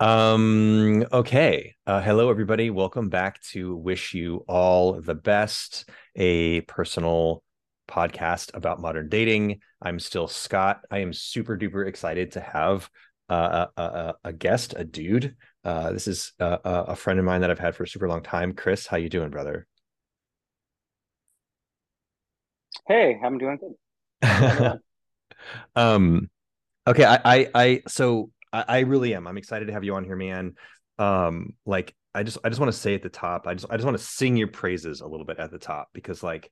Um, okay. Uh, hello, everybody. Welcome back to Wish You All the Best, a personal podcast about modern dating. I'm still Scott. I am super duper excited to have uh, a, a, a, guest, a dude. Uh, this is a, a friend of mine that I've had for a super long time. Chris, how you doing, brother? Hey, I'm doing good. um, okay. I, I, I, so I, I really am. I'm excited to have you on here, man. Um, like I just I just want to say at the top, I just I just want to sing your praises a little bit at the top because like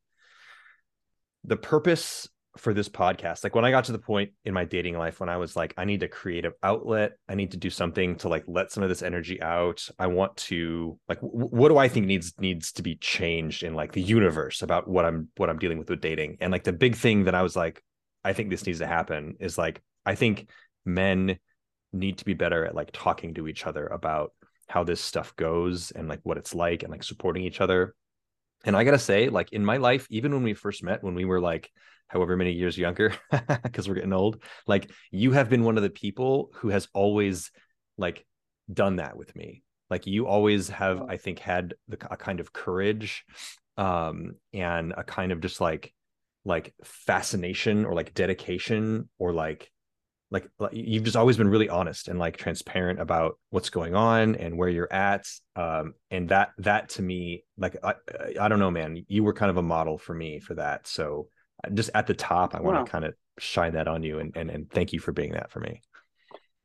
the purpose for this podcast like when i got to the point in my dating life when i was like i need a creative outlet i need to do something to like let some of this energy out i want to like w- what do i think needs needs to be changed in like the universe about what i'm what i'm dealing with with dating and like the big thing that i was like i think this needs to happen is like i think men need to be better at like talking to each other about how this stuff goes and like what it's like and like supporting each other. And I gotta say, like in my life, even when we first met, when we were like however many years younger, because we're getting old, like you have been one of the people who has always like done that with me. Like you always have, I think, had the, a kind of courage um and a kind of just like like fascination or like dedication or like like, like you've just always been really honest and like transparent about what's going on and where you're at um and that that to me like i i don't know man you were kind of a model for me for that. So uh, just at the top i want to kind of shine that on you and, and and thank you for being that for me.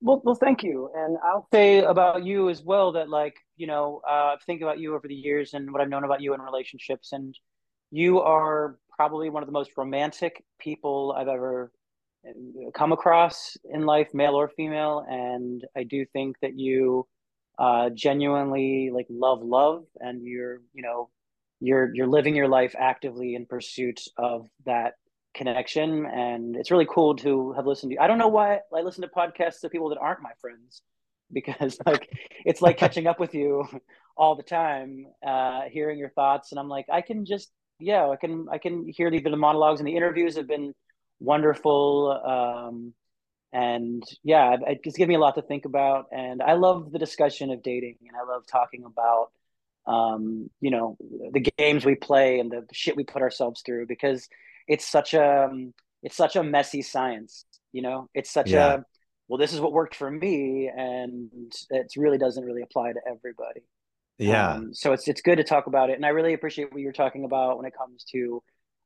Well well thank you. And i'll say about you as well that like you know uh think about you over the years and what i've known about you in relationships and you are probably one of the most romantic people i've ever come across in life, male or female, and I do think that you uh, genuinely like love love, and you're you know you're you're living your life actively in pursuit of that connection, and it's really cool to have listened to. You. I don't know why I listen to podcasts of people that aren't my friends because like it's like catching up with you all the time, uh, hearing your thoughts, and I'm like I can just yeah I can I can hear the, the monologues and the interviews have been wonderful. Um, and yeah, it's given me a lot to think about. And I love the discussion of dating, and I love talking about, um, you know, the games we play and the shit we put ourselves through because it's such a um, it's such a messy science. You know, it's such yeah. a well, this is what worked for me, and it really doesn't really apply to everybody. Yeah. Um, so it's it's good to talk about it, and I really appreciate what you're talking about when it comes to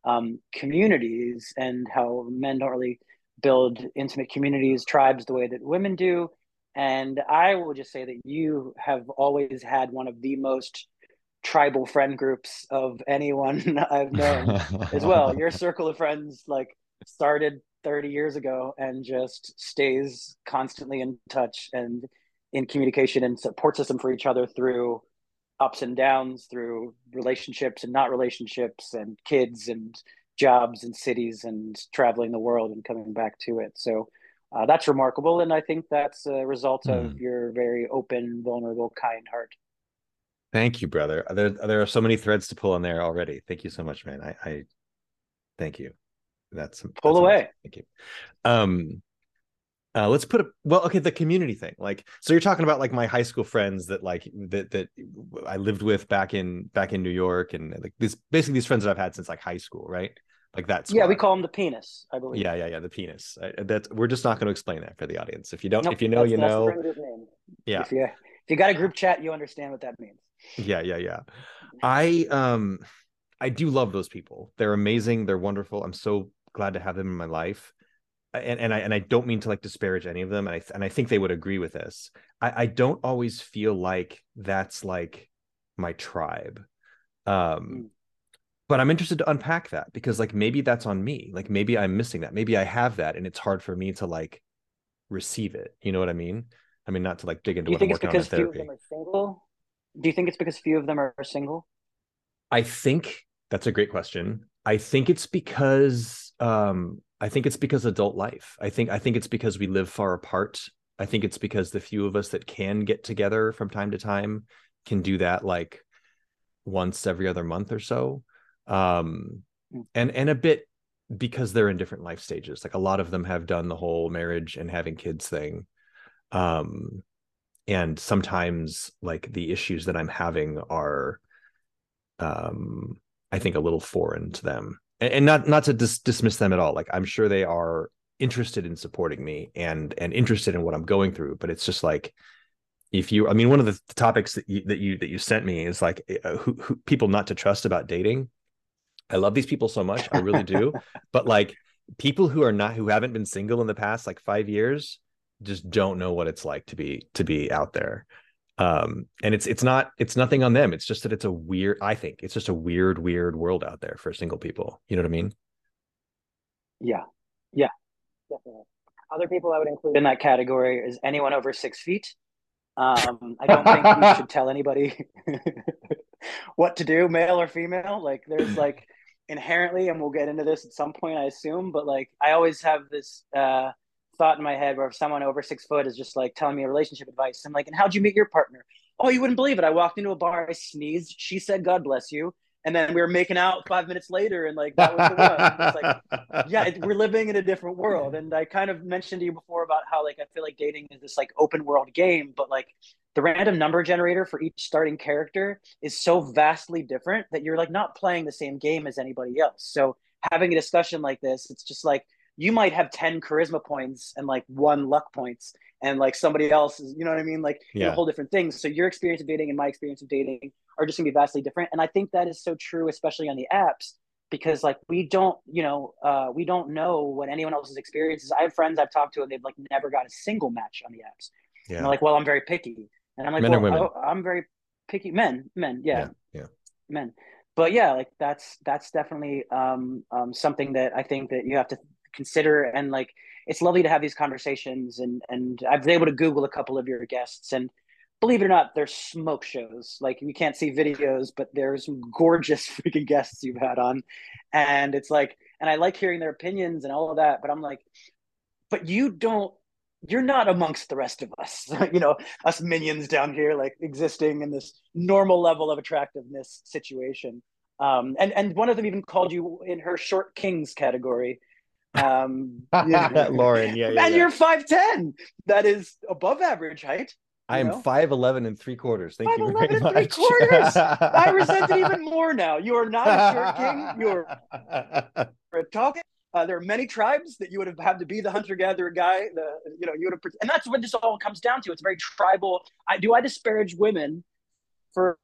um, communities and how men don't really build intimate communities, tribes the way that women do. And I will just say that you have always had one of the most tribal friend groups of anyone I've known as well. Your circle of friends like started 30 years ago and just stays constantly in touch and in communication and support system for each other through ups and downs through relationships and not relationships and kids and jobs and cities and traveling the world and coming back to it. So uh, that's remarkable. And I think that's a result mm. of hmm. your very open, vulnerable, kind heart. Thank you, brother. There, there are so many threads to pull on there already. Thank you so much, man. I, I thank you. That's pull that's away. Amazing. Thank you. Um, uh, let's put a well okay the community thing like so you're talking about like my high school friends that like that that i lived with back in back in new york and like this basically these friends that i've had since like high school right? Like that's yeah we call them the penis i believe. Yeah yeah yeah the penis. I, that's we're just not going to explain that for the audience. If you don't nope, if you know you know. yeah. If you, if you got a group chat you understand what that means. Yeah yeah yeah. I um i do love those people. They're amazing they're wonderful. I'm so glad to have them in my life and, and I and I don't mean to like disparage any of them, and I and I think they would agree with this. I, I don't always feel like that's like my tribe, um, mm. but I'm interested to unpack that because like maybe that's on me. Like maybe I'm missing that. Maybe I have that, and it's hard for me to like receive it. You know what I mean? I mean, not to like dig into. Do you think it's because few of them are single? Do you think it's because few of them are single? I think that's a great question. I think it's because um I think it's because adult life. I think I think it's because we live far apart. I think it's because the few of us that can get together from time to time can do that like once every other month or so. Um hmm. and and a bit because they're in different life stages. Like a lot of them have done the whole marriage and having kids thing. Um and sometimes like the issues that i'm having are um i think a little foreign to them and, and not not to dis- dismiss them at all like i'm sure they are interested in supporting me and and interested in what i'm going through but it's just like if you i mean one of the topics that you that you that you sent me is like uh, who, who people not to trust about dating. I love these people so much i really do but like people who are not who haven't been single in the past like 5 years just don't know what it's like to be to be out there um and it's it's not it's nothing on them. It's just that it's a weird i think it's just a weird weird world out there for single people. You know what i mean? Yeah. Yeah. Definitely. Other people i would include in that category is anyone over six feet. Um i don't think you should tell anybody what to do male or female. Like there's like inherently and we'll get into this at some point i assume but like i always have this uh thought in my head where someone over six foot is just like telling me a relationship advice, I'm like, and how'd you meet your partner? Oh, you wouldn't believe it. I walked into a bar, I sneezed. She said, God bless you. And then we were making out five minutes later, and like that was the one. It's like, yeah, it, we're living in a different world. And I kind of mentioned to you before about how like I feel like dating is this like open world game, but like the random number generator for each starting character is so vastly different that you're like not playing the same game as anybody else. So having a discussion like this, it's just like you might have 10 charisma points and like one luck points and like somebody else is you know what i mean? Like yeah. a whole different things. So your experience of dating and my experience of dating are just gonna be vastly different. And i think that is so true especially on the apps because like we don't you know uh, we don't know what anyone else's experience is. I have friends i've talked to and they've like never got a single match on the apps. Yeah. and they're like well i'm very picky. And i'm like men well? I, i'm very picky. Men men yeah. yeah yeah. Men. But yeah like that's that's definitely um, um, something that i think that you have to consider and like it's lovely to have these conversations and and I've been able to Google a couple of your guests and believe it or not, they're smoke shows. Like you can't see videos, but there's gorgeous freaking guests you've had on. And it's like, and I like hearing their opinions and all of that, but I'm like, but you don't you're not amongst the rest of us, you know, us minions down here, like existing in this normal level of attractiveness situation. Um, and and one of them even called you in her short kings category, um, yeah. Lauren, yeah, yeah and yeah. you're five ten. That is above average height. I am five eleven and three quarters. Thank 5'11 you very and much. Three quarters. I resent it even more now. You are not a short king. You're a tall king. Uh, there are many tribes that you would have had to be the hunter gatherer guy. The you know you would have, and that's what this all comes down to. It's very tribal. I do I disparage women for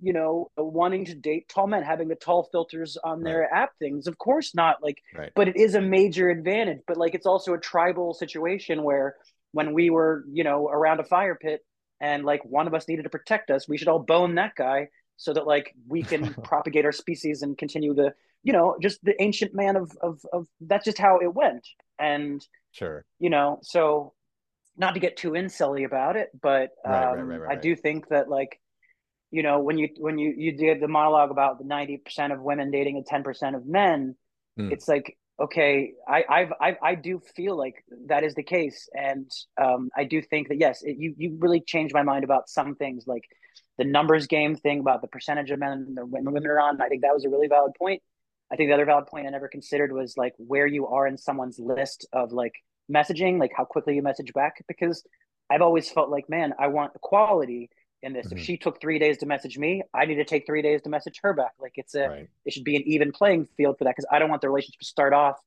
you know wanting to date tall men having the tall filters on their right. app things. Of course not like right. but it is a major advantage. But like it's also a tribal situation where when we were you know around a fire pit and like one of us needed to protect us we should all bone that guy so that like we can propagate our species and continue the you know just the ancient man of of of that's just how it went. And sure. you know so not to get too insully about it but um, right, i do think that like you know when you when you you did the monologue about the 90% of women dating and 10% of men mm. it's like okay I, I've, i I do feel like that is the case. And um, i do think that yes it, you you really changed my mind about some things like the numbers game thing about the percentage of men and the women, women are on. I think that was a really valid point. I think the other valid point i never considered was like where you are in someone's list of like messaging like how quickly you message back. Because i've always felt like man i want equality in this. Mm-hmm. If she took three days to message me, I need to take three days to message her back. Like it's a, right. it should be an even playing field for that because I don't want the relationship to start off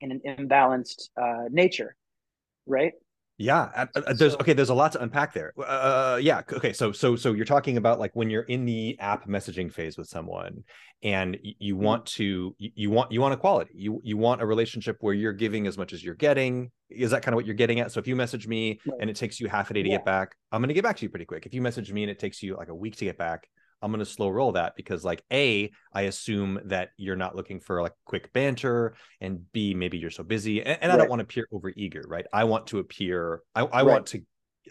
in an imbalanced uh, nature, right? Yeah, there's okay. There's a lot to unpack there. Uh, yeah, okay. So, so, so you're talking about like when you're in the app messaging phase with someone, and you mm-hmm. want to, you want, you want equality. You, you want a relationship where you're giving as much as you're getting. Is that kind of what you're getting at? So, if you message me right. and it takes you half a day to yeah. get back, I'm going to get back to you pretty quick. If you message me and it takes you like a week to get back, I'm going to slow roll that because like a I assume that you're not looking for like quick banter and b maybe you're so busy and, and right. I don't want to appear over eager right I want to appear I, I right. want to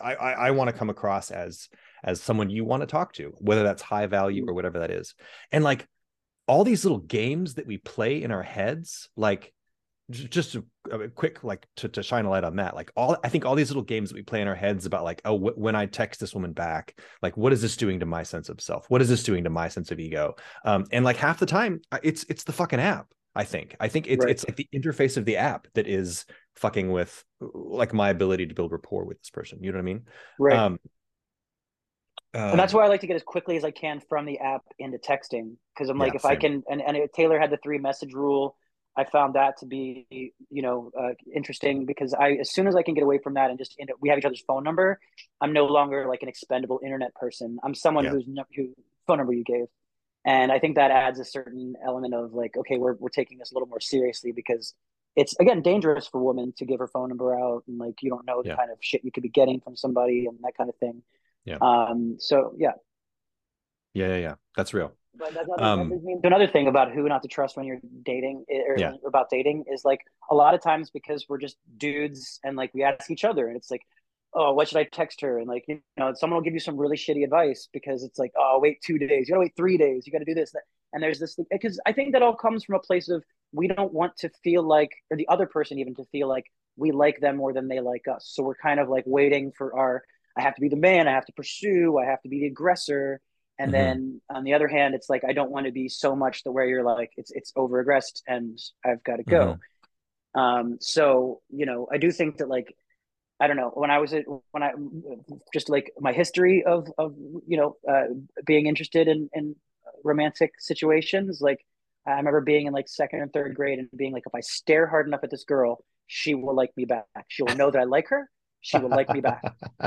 I, I, I want to come across as as someone you want to talk to whether that's high value mm. or whatever that is and like all these little games that we play in our heads like just a, a quick like to, to shine a light on that like all i think all these little games that we play in our heads about like oh w- when i text this woman back like what is this doing to my sense of self what is this doing to my sense of ego um and like half the time it's it's the fucking app i think i think it's right. it's like the interface of the app that is fucking with like my ability to build rapport with this person. You know what I mean? Right. Um, and that's um, why I like to get as quickly as I can from the app into texting because I'm like, Yeah, if I can, and, and it, Taylor had the three message rule. I found that to be, you know, uh, interesting because I, as soon as I can get away from that and just end up, we have each other's phone number, I'm no longer like an expendable internet person. I'm someone Yeah. who's no- who phone number you gave, and I think that adds a certain element of like, okay, we're we're taking this a little more seriously because it's again dangerous for women to give her phone number out and like you don't know the Yeah. kind of shit you could be getting from somebody and that kind of thing. Yeah. Um. So yeah, yeah, yeah, yeah. That's real. But Um, that me to another thing about who not to trust when you're dating eh, or Yeah. about dating is like a lot of times because we're just dudes and like we ask each other and it's like, oh, what should I text her? And like, you know, someone will give you some really shitty advice because it's like, oh, wait two days, you gotta wait three days, you gotta do this. And there's this because I think that all comes from a place of we don't want to feel like, or the other person even to feel like we like them more than they like us. So we're kind of like waiting for our, I have to be the man, I have to pursue, I have to be the aggressor and Mhm. then on the other hand it's like i don't want to be so much the where you're like it's it's over aggressed and i've got to go um so you know i do think that like i don't know when i was at when i just like my history of of you know uh being interested in in romantic situations like i remember being in like second and third grade and being like if i stare hard enough at this girl she will like me back. She will know that i like her she will like me back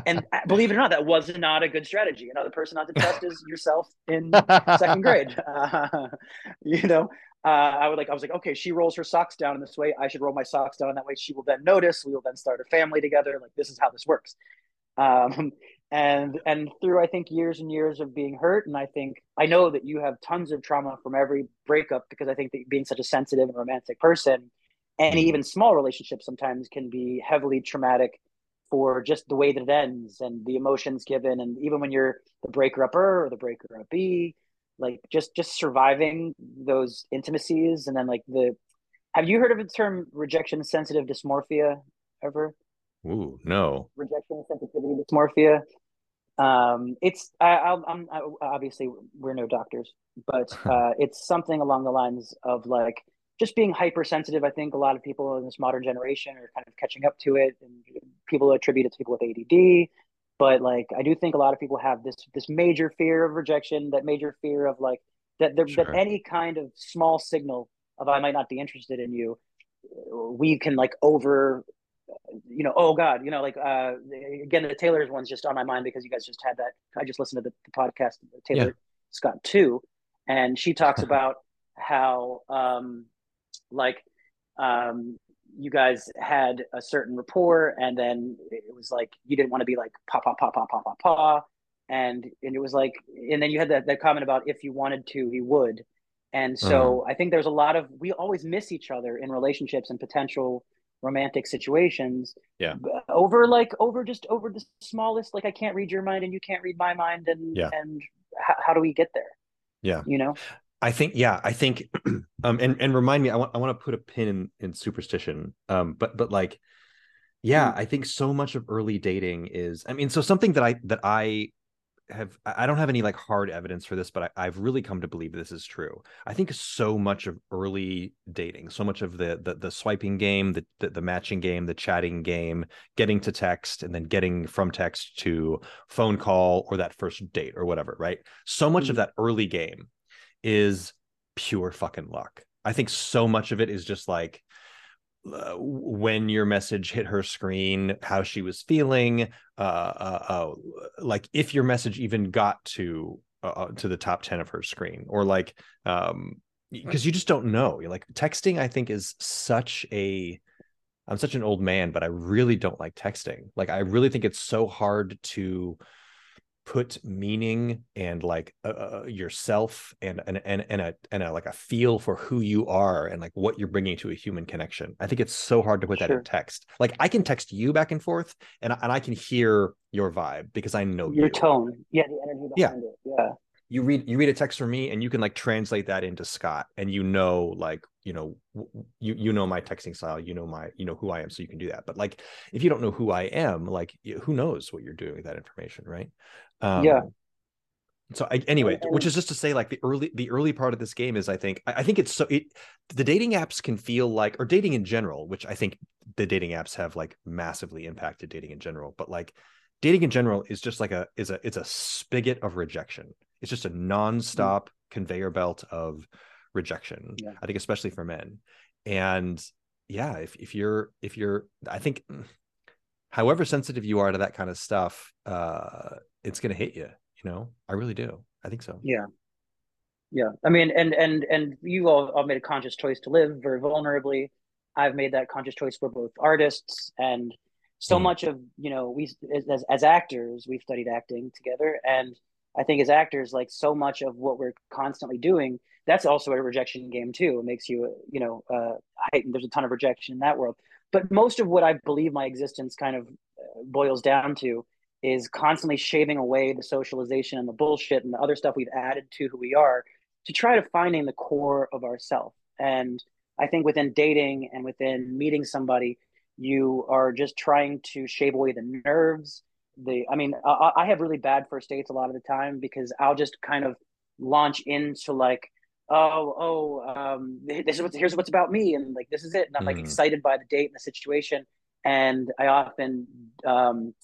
and uh, believe it or not, that was not a good strategy. Another person not to trust is yourself in second grade. Uh, you know, uh, I would like, I was like, okay, she rolls her socks down in this way. I should roll my socks down in that way. She will then notice. We will then start a family together. Like this is how this works. Um, and and through I think years and years of being hurt, and I think I know that you have tons of trauma from every breakup because I think that being such a sensitive and romantic person, any even small relationship sometimes can be heavily traumatic for just the way that it ends and the emotions given. And even when you're the breaker upper or the breaker up b like just just surviving those intimacies. And then like the have you heard of the term rejection sensitive dysmorphia ever? Ooh, no. rejection sensitivity dysmorphia. Um it's I, I'll, i'm I, obviously we're no doctors but uh it's something along the lines of like just being hypersensitive i think a lot of people in this modern generation are kind of catching up to it and people attribute it to people with ADD but like i do think a lot of people have this this major fear of rejection that major fear of like that there, Sure. that any kind of small signal of i might not be interested in you we can like over you know oh god you know like uh again the taylor's one's just on my mind because you guys just had that i just listened to the, the podcast taylor Yeah. scott too and she talks about how um like um you guys had a certain rapport and then it was like you didn't want to be like pa pa pa pa pa pa pa and and it was like and then you had that, that comment about if you wanted to he would and so i think there's a lot of we always miss each other in relationships and potential romantic situations Yeah. over like over just over the smallest like i can't read your mind and you can't read my mind and Yeah. and how, how do we get there Yeah. you know I think, yeah, I think, um, and and remind me, I want I want to put a pin in in superstition, um, but but like, yeah, Mm. I think so much of early dating is, I mean, so something that I that I have, I don't have any like hard evidence for this, but I, I've really come to believe this is true. I think so much of early dating, so much of the the, the swiping game, the, the the matching game, the chatting game, getting to text, and then getting from text to phone call or that first date or whatever, right? So much of Mhm. that early game is pure fucking luck. I think so much of it is just like uh, when your message hit her screen, how she was feeling, uh, uh, uh, like if your message even got to uh, to the top ten of her screen, or like um, because you just don't know. You're like texting. I think is such a I'm such an old man, but I really don't like texting. Like I really think it's so hard to put meaning and like uh, uh, yourself and and and and a and a like a feel for who you are and like what you're bringing to a human connection. I think it's so hard to put that in text. Like I can text you back and forth, and I- and I can hear your vibe because I know your you. tone yeah the energy Yeah. it yeah You read you read a text from me, and you can like translate that into Scott, and you know like you know you you know my texting style, you know my you know who I am, so you can do that. But like if you don't know who I am, like who knows what you're doing with that information, right? Um, Yeah. So I, anyway, which is just to say, like the early the early part of this game is, I think, I, I think it's so it the dating apps can feel like, or dating in general, which I think the dating apps have like massively impacted dating in general, but like dating in general is just like a is a it's a spigot of rejection. It's just a Mm. nonstop conveyor belt of rejection. Yeah. I think especially for men. And yeah, if if you're if you're I think however sensitive you are to that kind of stuff, uh it's going to hit you, you know? I really do. I think so. Yeah. Yeah. I mean, and and and you all, all made a conscious choice to live very vulnerably. I've made that conscious choice for both artists and so Mhm. much of, you know, we as as actors, we've studied acting together and I think as actors like so much of what we're constantly doing, that's also a rejection game too. It makes you, you know, uh heightened. There's a ton of rejection in that world. But most of what I believe my existence kind of uh, boils down to is constantly shaving away the socialization and the bullshit and the other stuff we've added to who we are to try to finding the core of ourself. And I think within dating and within meeting somebody, you are just trying to shave away the nerves. The, I mean, I, I have really bad first dates a lot of the time because I'll just kind of launch into like, oh, oh, um, this is what here's what's about me, and like this is it, and I'm like Mhm. excited by the date and the situation, and I often um,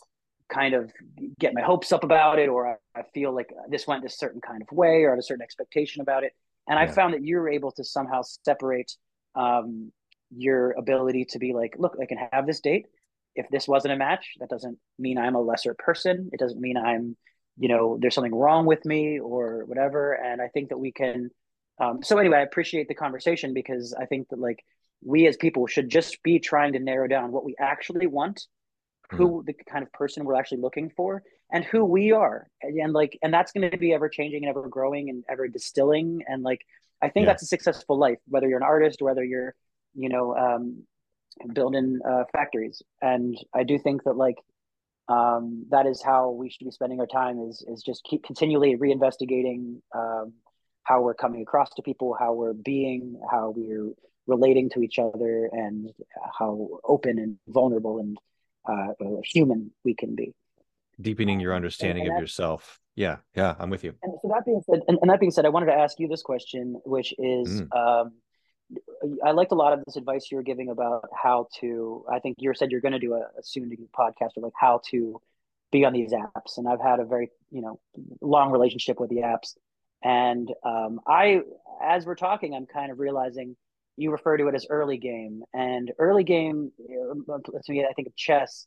kind of get my hopes up about it, or I, I feel like this went this certain kind of way, or a certain expectation about it. And I found that you're able to somehow separate um, your ability to be like, look, I can have this date. If this wasn't a match, that doesn't mean I'm a lesser person. It doesn't mean I'm, you know, there's something wrong with me or whatever. And I think that we can. Um, so anyway, I appreciate the conversation because I think that like we as people should just be trying to narrow down what we actually want who the kind of person we're actually looking for and who we are and, and like and that's going to be ever changing and ever growing and ever distilling and like i think Yeah. that's a successful life whether you're an artist whether you're you know um building uh, factories and i do think that like um that is how we should be spending our time is is just keep continually reinvestigating um how we're coming across to people how we're being how we're relating to each other and how open and vulnerable and uh, human we can be. Deepening your understanding and of that- yourself. Yeah, yeah, I'm with you. And so that being said, and, and that being said, I wanted to ask you this question, which is, um, I liked a lot of this advice you were giving about how to. I think you said you're going to do a, a soon to do podcast or like how to be on these apps, and I've had a very you know long relationship with the apps, and um, I, as we're talking, I'm kind of realizing you refer to it as early game, and early game uh, to me, I think of chess.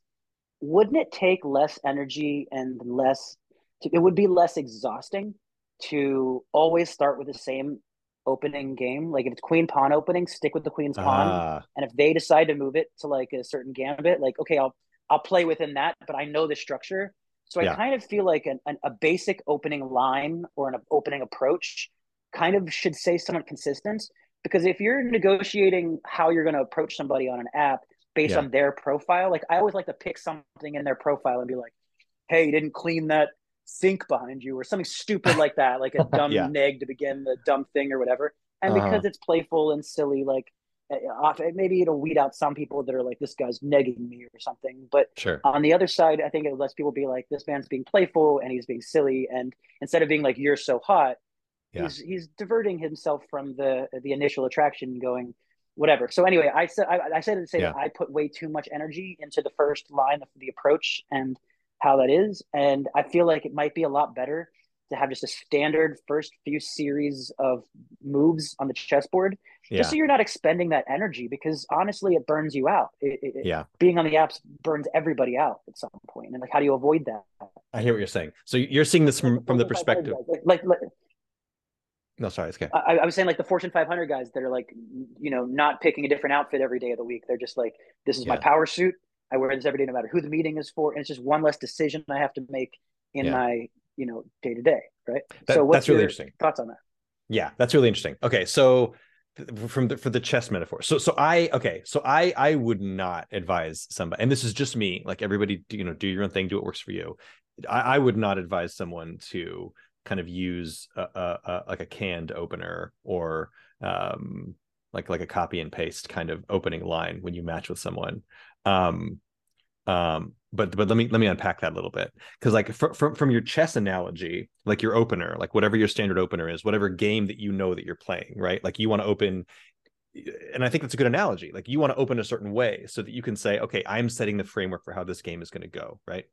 Wouldn't it take less energy and less? To, it would be less exhausting to always start with the same opening game. Like if it's queen pawn opening, stick with the queen's pawn. Ah, And if they decide to move it to like a certain gambit, like okay, I'll I'll play within that, but I know the structure. So I Yeah. kind of feel like an, an, a basic opening line or an opening approach kind of should say somewhat consistent. Because if you're negotiating how you're going to approach somebody on an app based Yeah. on their profile, like I always like to pick something in their profile and be like, "Hey, you didn't clean that sink behind you," or something stupid like that, like a dumb Yeah. neg to begin the dumb thing or whatever. And Uh-huh. because it's playful and silly, like uh, off- maybe it'll weed out some people that are like, "This guy's negging me" or something. But sure. on the other side, I think it lets people be like, "This man's being playful and he's being silly," and instead of being like, "You're so hot," Yeah. he's he's diverting himself from the the initial attraction, going whatever. So anyway, I said I, I said to say that I put way too much energy into the first line of the approach and how that is, and I feel like it might be a lot better to have just a standard first few series of moves on the chessboard, Yeah. just so you're not expending that energy because honestly, it burns you out. It, it, Yeah. being on the apps burns everybody out at some point. and like, how do you avoid that? I hear what you're saying. So you're seeing this from, from the perspective. like, like, like No, sorry, it's okay. I, I was saying like the Fortune 500 guys that are like, you know, not picking a different outfit every day of the week. They're just like, this is my power suit. I wear this every day, no matter who the meeting is for, and it's just one less decision I have to make in Yeah. my, you know, day to day. Right. That- so what's that's really your interesting. Thoughts on that? Yeah, that's really interesting. Okay, so from the for the chess metaphor. So so I okay, so I I would not advise somebody, and this is just me. Like everybody, you know, do your own thing, do what works for you. I, I would not advise someone to kind of use a, a, a like a canned opener or um like like a copy and paste kind of opening line when you match with someone. Um um but but let me let me unpack that a little bit because like fr- from from your chess analogy like your opener like whatever your standard opener is whatever game that you know that you're playing right like you want to open and I think that's a good analogy. Like you want to open a certain way so that you can say, okay, I'm setting the framework for how this game is going to go, right?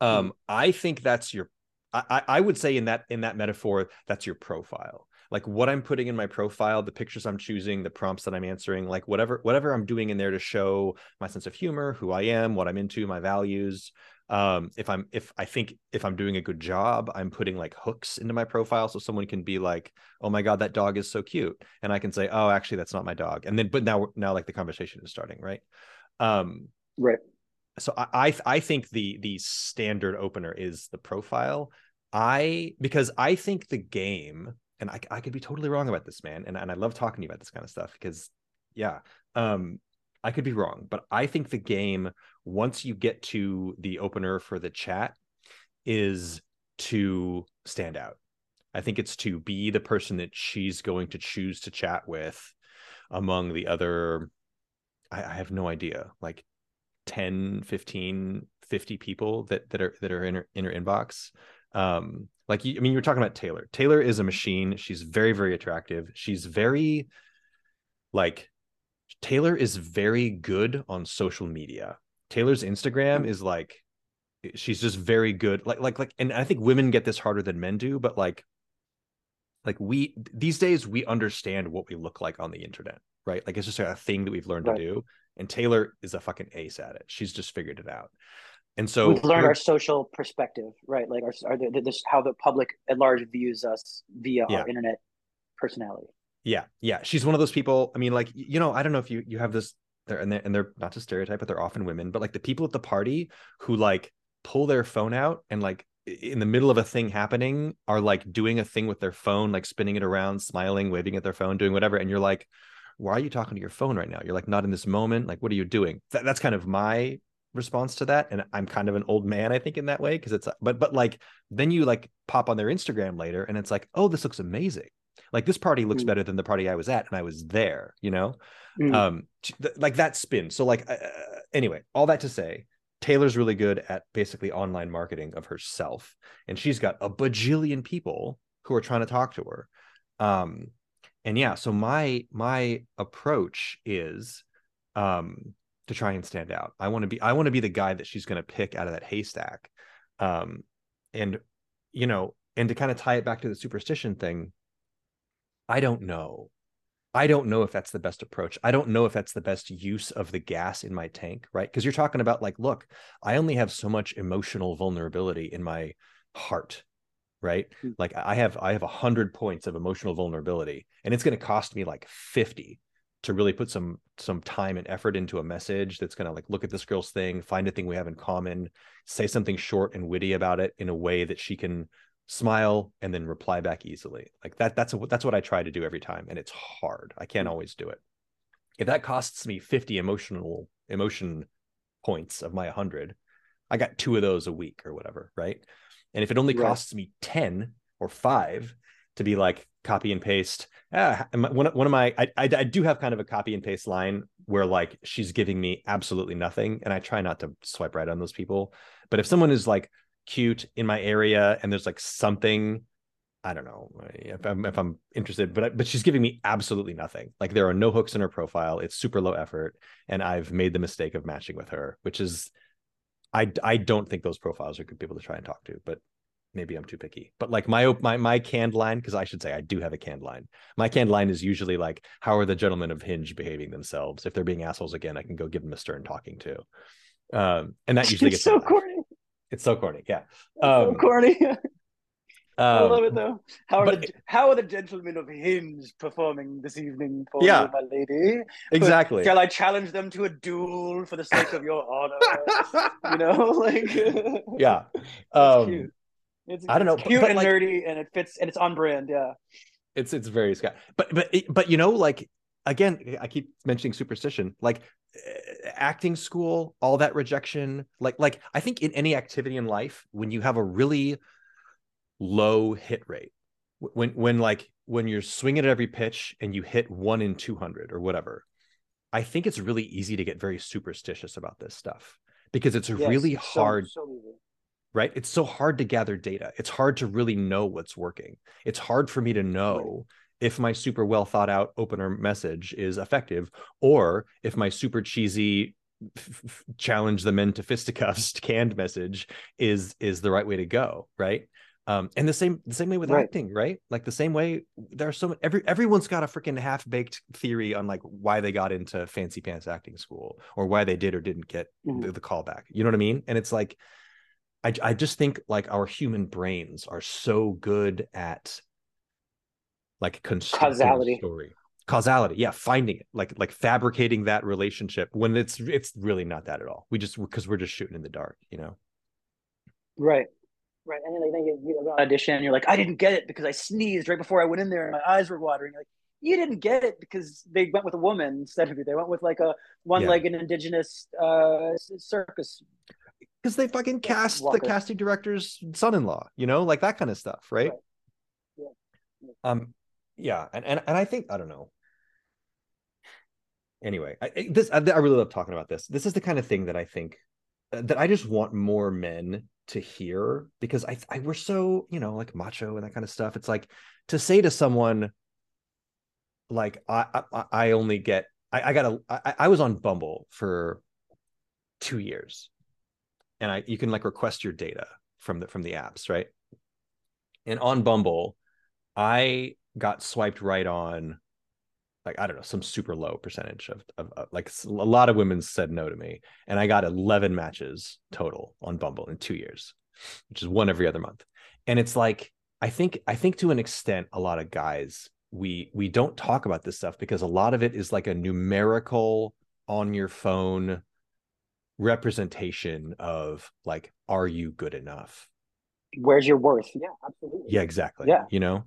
Um, mm-hmm. I think that's your I, I would say in that in that metaphor, that's your profile. Like what I'm putting in my profile, the pictures I'm choosing, the prompts that I'm answering, like whatever whatever I'm doing in there to show my sense of humor, who I am, what I'm into, my values. Um, if I'm if I think if I'm doing a good job, I'm putting like hooks into my profile so someone can be like, "Oh my god, that dog is so cute," and I can say, "Oh, actually, that's not my dog," and then but now now like the conversation is starting, right? Um, right so I, I I think the the standard opener is the profile. I because I think the game, and I I could be totally wrong about this, man, and and I love talking to you about this kind of stuff because yeah, um, I could be wrong, but I think the game once you get to the opener for the chat is to stand out. I think it's to be the person that she's going to choose to chat with among the other I, I have no idea like 10 15 50 people that that are that are in her, in her inbox um like i mean you're talking about taylor. Taylor is a machine. She's very very attractive. She's very like taylor is very good on social media. Taylor's instagram is like she's just very good. Like like like and i think women get this harder than men do but like like we these days we understand what we look like on the internet right? Like it's just a thing that we've learned right. to do and Taylor is a fucking ace at it. She's just figured it out. And so we've learned our social perspective, right? Like our, our this how the public at large views us via yeah. our internet personality. Yeah, yeah. She's one of those people. I mean, like you know, I don't know if you you have this there, and they're and they're not to stereotype, but they're often women. But like the people at the party who like pull their phone out and like in the middle of a thing happening are like doing a thing with their phone, like spinning it around, smiling, waving at their phone, doing whatever, and you're like, why are you talking to your phone right now? You're like not in this moment. Like, what are you doing? That, that's kind of my response to that. And I'm kind of an old man, I think, in that way. Cause it's, but, but like, then you like pop on their Instagram later and it's like, oh, this looks amazing. Like this party looks mm. better than the party I was at. And I was there, you know? Mm. Um, th- like that spin. So, like, uh, anyway, all that to say, Taylor's really good at basically online marketing of herself. And she's got a bajillion people who are trying to talk to her. Um, and yeah so my my approach is um to try and stand out. I want to be i want to be the guy that she's going to pick out of that haystack. Um and you know and to kind of tie it back to the superstition thing i don't know. I don't know if that's the best approach. I don't know if that's the best use of the gas in my tank right? Because you're talking about like look i only have so much emotional vulnerability in my heart right? Mm-hmm. like i have i have a hundred points of emotional vulnerability and it's going to cost me like 50 to really put some some time and effort into a message that's going to like look at this girl's thing find a thing we have in common say something short and witty about it in a way that she can smile and then reply back easily like that that's a, that's what i try to do every time and it's hard i can't mm-hmm. always do it if that costs me 50 emotional emotion points of my 100 i got two of those a week or whatever right and if it only right. costs me 10 or five to be like copy and paste, ah, one, one of my, I, I, I do have kind of a copy and paste line where like she's giving me absolutely nothing. And I try not to swipe right on those people. But if someone is like cute in my area and there's like something, I don't know if I'm, if I'm interested, but but she's giving me absolutely nothing. Like there are no hooks in her profile. It's super low effort, and I've made the mistake of matching with her, which is I I don't think those profiles are good people to try and talk to, but maybe I'm too picky. But like my my my canned line, because I should say I do have a canned line. My canned line is usually like, "How are the gentlemen of Hinge behaving themselves? If they're being assholes again, I can go give them a stern talking to." Um, and that usually it's gets so corny. It's so corny, yeah. Um, so corny. I love it um, though. How are but, the how are the gentlemen of Hinge performing this evening for yeah, my lady? Exactly. Shall I challenge them to a duel for the sake of your honor? you know, like yeah. Um, cute. It's, I don't know, cute but, and like, nerdy, and it fits, and it's on brand. Yeah. It's it's very Scott, but but but you know, like again, I keep mentioning superstition, like eh, acting school, all that rejection, like like I think in any activity in life, when you have a really low hit rate when when like when you're swinging at every pitch and you hit one in 200 or whatever i think it's really easy to get very superstitious about this stuff because it's yes, really hard so, so right? It's so hard to gather data. It's hard to really know what's working. It's hard for me to know if my super well thought out opener message is effective or if my super cheesy f- f- challenge the men to fisticuffs canned message is is the right way to go right? Um and the same the same way with Right. acting right? Like the same way there are so every everyone's got a freaking half-baked theory on like why they got into fancy pants acting school or why they did or didn't get Mhm. the, the callback. You know what i mean? And it's like I, I just think like our human brains are so good at like constructing Causality. story causality yeah finding it like like fabricating that relationship when it's it's really not that at all we just because we're just shooting in the dark you know Right. Right. And then think you go audition and you're like, I didn't get it because I sneezed right before I went in there and my eyes were watering. Like, you didn't get it because they went with a woman instead of you. They went with like a one-legged indigenous uh, circus. Because they fucking cast Walker. the casting director's son-in-law you know like that kind of stuff right Right. Yeah. Yeah. um yeah and, and and i think i don't know anyway I, this I, I really love talking about this this is the kind of thing that i think uh, that i just want more men to hear because I, I we're so you know like macho and that kind of stuff it's like to say to someone like i i, I only get i, I got a I, I was on bumble for two years and i you can like request your data from the from the apps right and on bumble i got swiped right on like I don't know some super low percentage of, of, of like a lot of women said no to me, and I got eleven matches total on Bumble in two years, which is one every other month. And it's like I think I think to an extent a lot of guys we we don't talk about this stuff because a lot of it is like a numerical on your phone representation of like are you good enough Where's your worth? Yeah, absolutely. yeah exactly Yeah. you know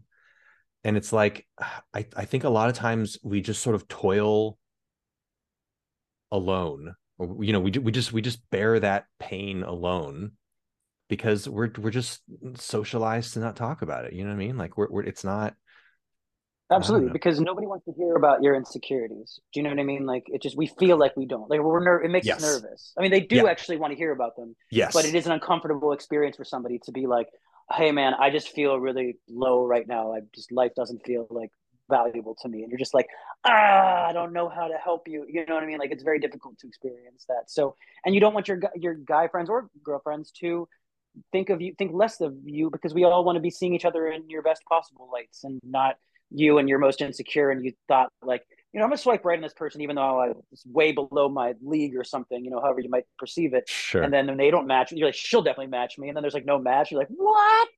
and it's like i i think a lot of times we just sort of toil alone or you know we we just we just bear that pain alone because we're we're just socialized to not talk about it you know what i mean like we're, we're it's not Absolutely, because nobody wants to hear about your insecurities. Do you know what I mean? Like it just we feel like we don't. Like we're ner- it makes Yes. us nervous. I mean, they do Yeah. actually want to hear about them, yes but it is an uncomfortable experience for somebody to be like, "Hey, man, I just feel really low right now. I just life doesn't feel like valuable to me," and you're just like, "Ah, I don't know how to help you." You know what I mean? Like it's very difficult to experience that. So, and you don't want your your guy friends or girlfriends to think of you think less of you because we all want to be seeing each other in your best possible lights and not you and you're most insecure and you thought like you know i'm gonna swipe right on this person even though i was way below my league or something you know however you might perceive it. Sure. And then when they don't match you're like she'll definitely match me. And then there's like no match. You're like what?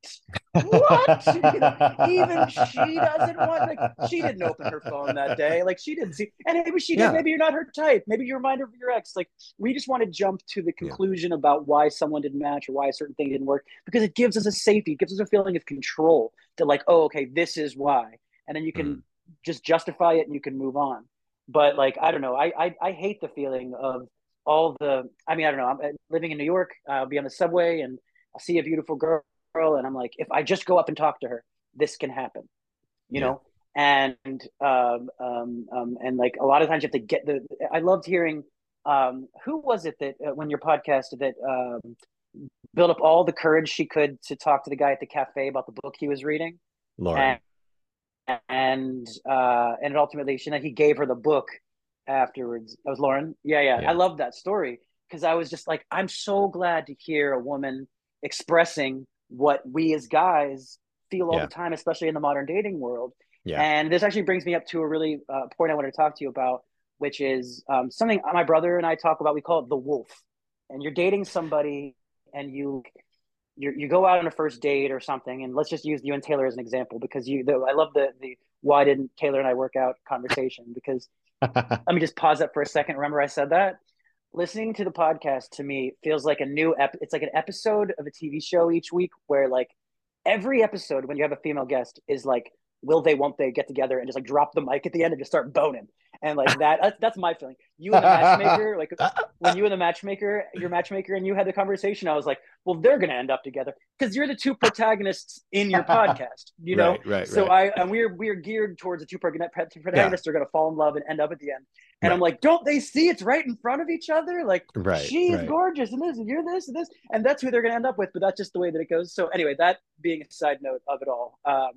What? Even she doesn't want like she didn't open her phone that day. Like she didn't see and maybe she did. Yeah. maybe you're not her type. Maybe you're a reminder of your ex. Like we just want to jump to the conclusion about why someone didn't match or why a certain thing didn't work because it gives us a safety. It gives us a feeling of control that like oh okay this is why and then you can Mhm. just justify it and you can move on. But like i don't know. I i, I hate the feeling of all the i mean i don't know. I'm uh, living in new york i'll be on the subway and i'll see a beautiful girl and i'm like if i just go up and talk to her this can happen you Yeah. know? And um, um, um, and like a lot of times you have to get the i loved hearing um, who was it that uh, when your podcast that um, built up all the courage she could to talk to the guy at the cafe about the book he was reading? Lauren and and uh and ultimately she he gave her the book afterwards that was lauren yeah yeah, Yeah. i love that story because i was just like i'm so glad to hear a woman expressing what we as guys feel all Yeah. the time especially in the modern dating world Yeah. and this actually brings me up to a really uh, point i wanted to talk to you about which is um, something my brother and i talk about we call it the wolf and you're dating somebody and you you you go out on a first date or something, and let's just use you and Taylor as an example because you. The, I love the the why didn't Taylor and I work out conversation because let me just pause that for a second. Remember, I said that listening to the podcast to me feels like a new ep- it's like an episode of a TV show each week where like every episode when you have a female guest is like will they won't they get together and just like drop the mic at the end and just start boning and like that that's, that's my feeling you and the matchmaker like when you and the matchmaker your matchmaker and you had the conversation i was like well they're gonna end up together because you're the two protagonists in your podcast you know right, right, so right. I and we're we're geared towards the two protagonists are going to fall in love and end up at the end. And I'm like, don't they see it's right in front of each other? Like right she's right. gorgeous and this and you're this and this and that's who they're to end up with. But that's just the way that it goes. So anyway, that being a side note of it all. Um,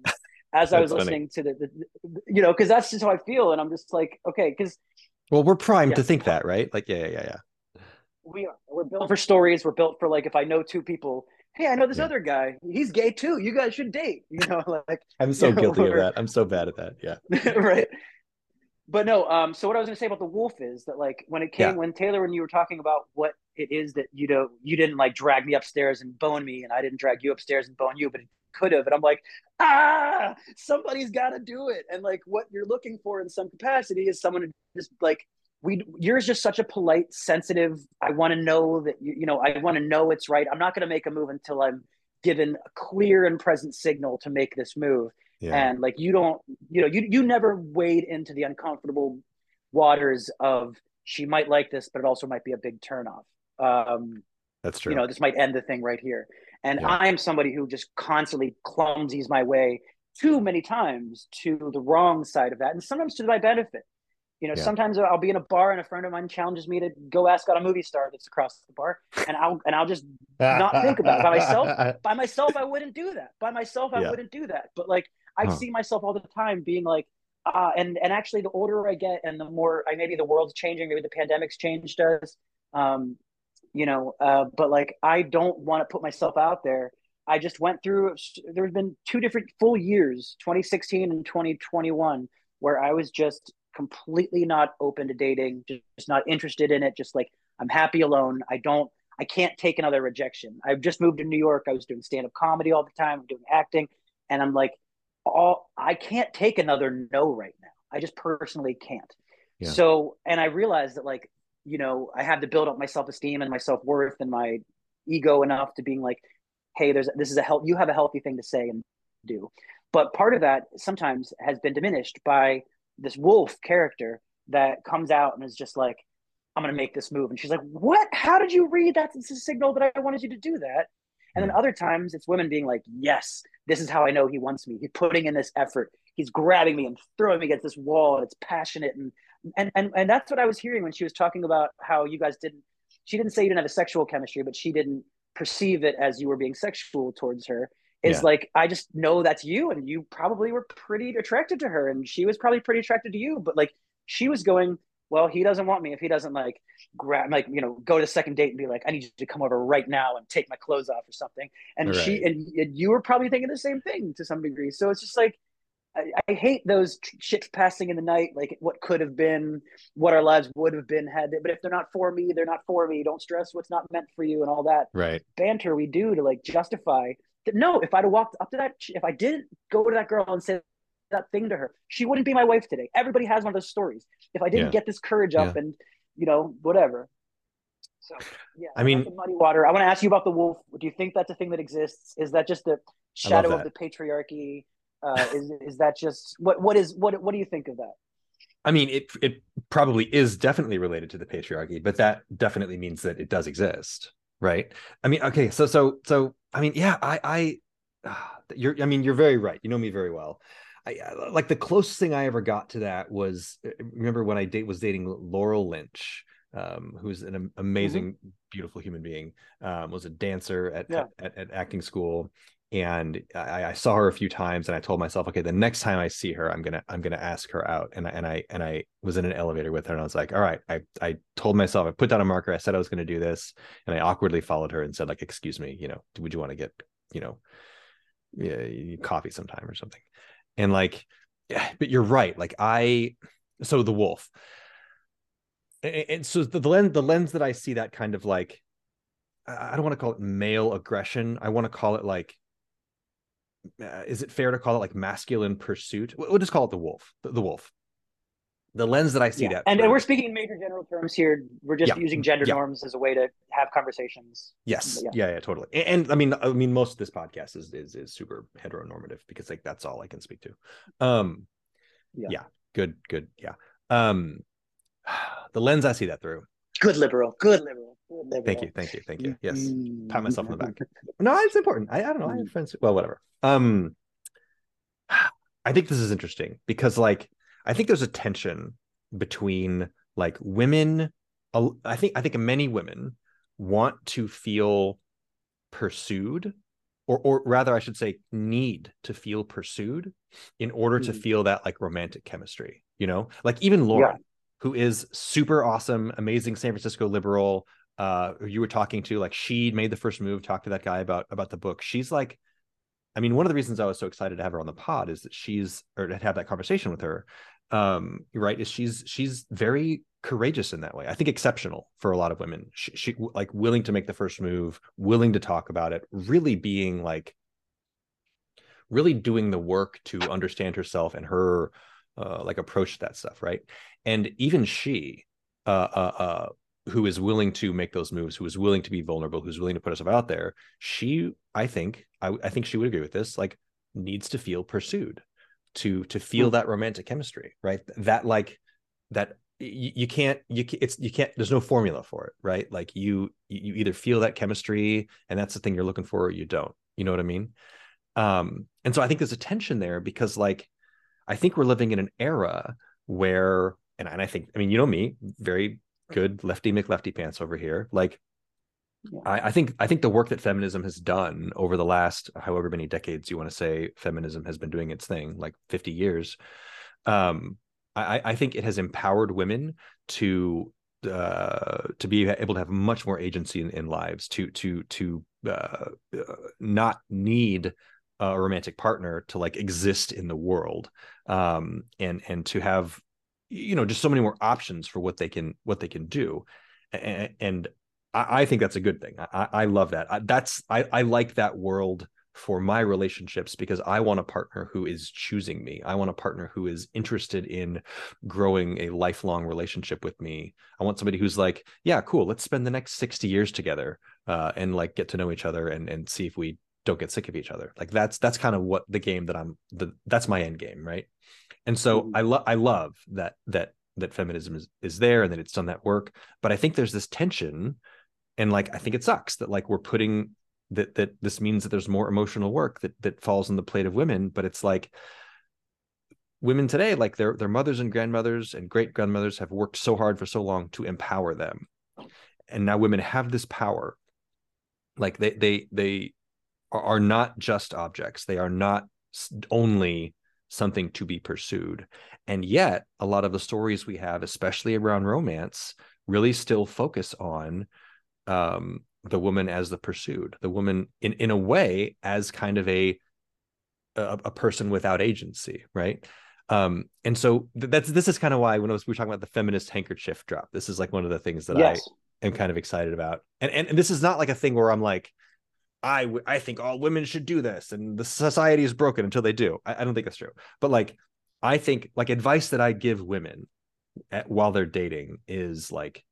as I was listening to the, the, you know, because that's just how I feel, and I'm just like, okay, because well, we're primed yeah. to think that, right? Like, yeah, yeah, yeah. We are. We're built for stories. We're built for like, if I know two people, hey, I know this yeah. other guy. He's gay too. You guys should date. You know, like I'm so guilty know, of that. I'm so bad at that. Yeah. right. But no. Um. So what I was going to say about the wolf is that like when it came yeah. when Taylor when you were talking about what it is that you know you didn't like drag me upstairs and bone me and I didn't drag you upstairs and bone you, but it could have. And I'm like, ah, somebody's got to do it. And like what you're looking for in some capacity is someone to just like we yours just such a polite sensitive i want to know that you, you know i want to know it's right i'm not going to make a move until i'm given a clear and present signal to make this move yeah. and like you don't you know you you never wade into the uncomfortable waters of she might like this but it also might be a big turnoff um that's true you know this might end the thing right here and yeah. i am somebody who just constantly clumsies my way too many times to the wrong side of that and sometimes to my benefit you know, yeah. sometimes I'll be in a bar and a friend of mine challenges me to go ask out a movie star that's across the bar, and I'll and I'll just not think about it by myself. By myself, I wouldn't do that. By myself, I yeah. wouldn't do that. But like I huh. see myself all the time being like, uh, and and actually, the older I get, and the more I maybe the world's changing, maybe the pandemic's changed us, um, you know. Uh, but like I don't want to put myself out there. I just went through. There's been two different full years, 2016 and 2021, where I was just completely not open to dating, just not interested in it. Just like I'm happy alone. I don't, I can't take another rejection. I've just moved to New York. I was doing stand up comedy all the time, I'm doing acting, and I'm like, all I can't take another no right now. I just personally can't. Yeah. So, and I realized that like, you know, I had to build up my self esteem and my self worth and my ego enough to being like, hey, there's this is a help. You have a healthy thing to say and do. But part of that sometimes has been diminished by this wolf character that comes out and is just like, I'm gonna make this move. And she's like, What? How did you read that? It's a signal that I wanted you to do that. And then hmm. other times it's women being like, Yes, this is how I know he wants me. He's putting in this effort. He's grabbing me and throwing me against this wall, and it's passionate. And and and and that's what I was hearing when she was talking about how you guys didn't she didn't say you didn't have a sexual chemistry, but she didn't perceive it as you were being sexual towards her is yeah. like I just know that's you and you probably were pretty attracted to her and she was probably pretty attracted to you but like she was going well he doesn't want me if he doesn't like grab like you know go to the second date and be like I need you to come over right now and take my clothes off or something and right. she and, and you were probably thinking the same thing to some degree so it's just like I, I hate those ships passing in the night, like what could have been, what our lives would have been had. They, but if they're not for me, they're not for me. Don't stress what's not meant for you and all that right banter we do to like justify that no, if I'd have walked up to that, if I didn't go to that girl and say that thing to her, she wouldn't be my wife today. Everybody has one of those stories. If I didn't yeah. get this courage up yeah. and, you know, whatever. So, yeah, I mean, muddy water. I want to ask you about the wolf. Do you think that's a thing that exists? Is that just the shadow of the patriarchy? Uh, is is that just what what is what what do you think of that? I mean, it it probably is definitely related to the patriarchy, but that definitely means that it does exist, right? I mean, okay, so so so I mean, yeah, I, I, uh, you're, I mean, you're very right. You know me very well. I like the closest thing I ever got to that was uh, remember when I date was dating Laurel Lynch, um, who's an mm-hmm. amazing, mm-hmm. beautiful human being. Um, was a dancer at, yeah. at, at, acting school, and I, I, saw her a few times, and I told myself, okay, the next time I see her, I'm gonna I'm gonna ask her out, and I, and I and I was in an elevator with her, and I was like, all right, I I told myself, I put down a marker, I said I was gonna do this, and I awkwardly followed her and said like, excuse me, you know, would you want to get you know, yeah, coffee sometime or something, and like, but you're right, like I, so the wolf. And so the, the lens, the lens that I see that kind of like, I don't want to call it male aggression. I want to call it like uh, is it fair to call it like masculine pursuit? We'll just call it the wolf, the, the wolf. The lens that I see yeah. that, and, and, we're speaking in major general terms here. We're just yeah. using gender yeah. norms as a way to have conversations. Yes, yeah, yeah, totally. And, and, I mean, I mean, most of this podcast is, is is super heteronormative because like that's all I can speak to. Um, yeah, good, good, yeah. Um, the lens I see that through. Good liberal, good liberal. Thank you, thank you, thank you. Yes, pat myself on the back. No, it's important. I, I don't know. I have friends. Well, whatever. Um, I think this is interesting because, like, I think there's a tension between like women. I think I think many women want to feel pursued or or rather I should say need to feel pursued in order mm-hmm. to feel that like romantic chemistry, you know? Like even Laura, yeah. who is super awesome, amazing San Francisco liberal, uh you were talking to like she made the first move, talked to that guy about about the book. She's like I mean, one of the reasons I was so excited to have her on the pod is that she's or to have that conversation with her um right is she's she's very courageous in that way. I think exceptional for a lot of women. She, she like willing to make the first move willing to talk about it really being like really doing the work to understand herself and her uh, like approach to that stuff right? And even she uh, uh, uh, who is willing to make those moves who is willing to be vulnerable who's willing to put herself out there she i think I, I think she would agree with this like needs to feel pursued to to feel mm. that romantic chemistry right? That like that you, you can't you it's you can't there's no formula for it right? Like you you either feel that chemistry and that's the thing you're looking for or you don't. You know what i mean? Um and so i think there's a tension there because like i think we're living in an era where and, and i think i mean you know me very good lefty mclefty pants over here. Like I, I, think I think the work that feminism has done over the last however many decades you want to say feminism has been doing its thing, like 50 years. Um, I, I think it has empowered women to uh, to be able to have much more agency in, in lives, to to to uh, uh, not need a romantic partner to like exist in the world, um, and and to have you know just so many more options for what they can what they can do, and, and I, I think that's a good thing. I, I love that. I, that's I, I like that world for my relationships because I want a partner who is choosing me. I want a partner who is interested in growing a lifelong relationship with me. I want somebody who's like, yeah, cool. Let's spend the next 60 years together uh, and like get to know each other and and see if we don't get sick of each other. Like that's that's kind of what the game that I'm the that's my end game, right? And so mm-hmm. I love I love that that that feminism is is there and that it's done that work, but I think there's this tension and like i think it sucks that like we're putting that that this means that there's more emotional work that that falls on the plate of women but it's like women today like their their mothers and grandmothers and great grandmothers have worked so hard for so long to empower them. And now women have this power. Like they they they are not just objects. They are not only something to be pursued. And yet a lot of the stories we have especially around romance really still focus on um, the woman as the pursued, the woman in in a way as kind of a a, a person without agency, right? Um, and so that's this is kind of why when I was, we were talking about the feminist handkerchief drop, this is like one of the things that yes. I am kind of excited about. And, and and this is not like a thing where I'm like, I I think all women should do this, and the society is broken until they do. I, I don't think that's true. But like, I think like advice that I give women at, while they're dating is like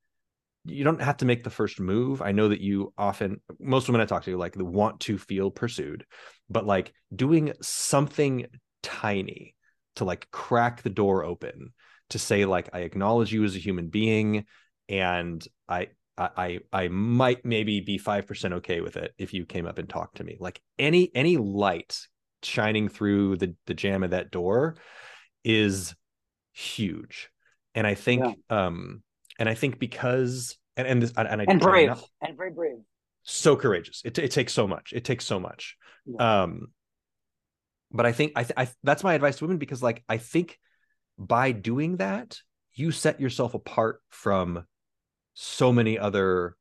you don't have to make the first move. I know that you often, most women I talk to, like want to feel pursued, but like doing something tiny to like crack the door open to say like I acknowledge you as a human being, and I I I might maybe be five percent okay with it if you came up and talked to me. Like any any light shining through the the jam of that door is huge, and I think yeah. um and I think because and and this and, I and brave not, and very brave, so courageous. It it takes so much. It takes so much. Yeah. Um, but I think I, th- I that's my advice to women because like I think by doing that you set yourself apart from so many other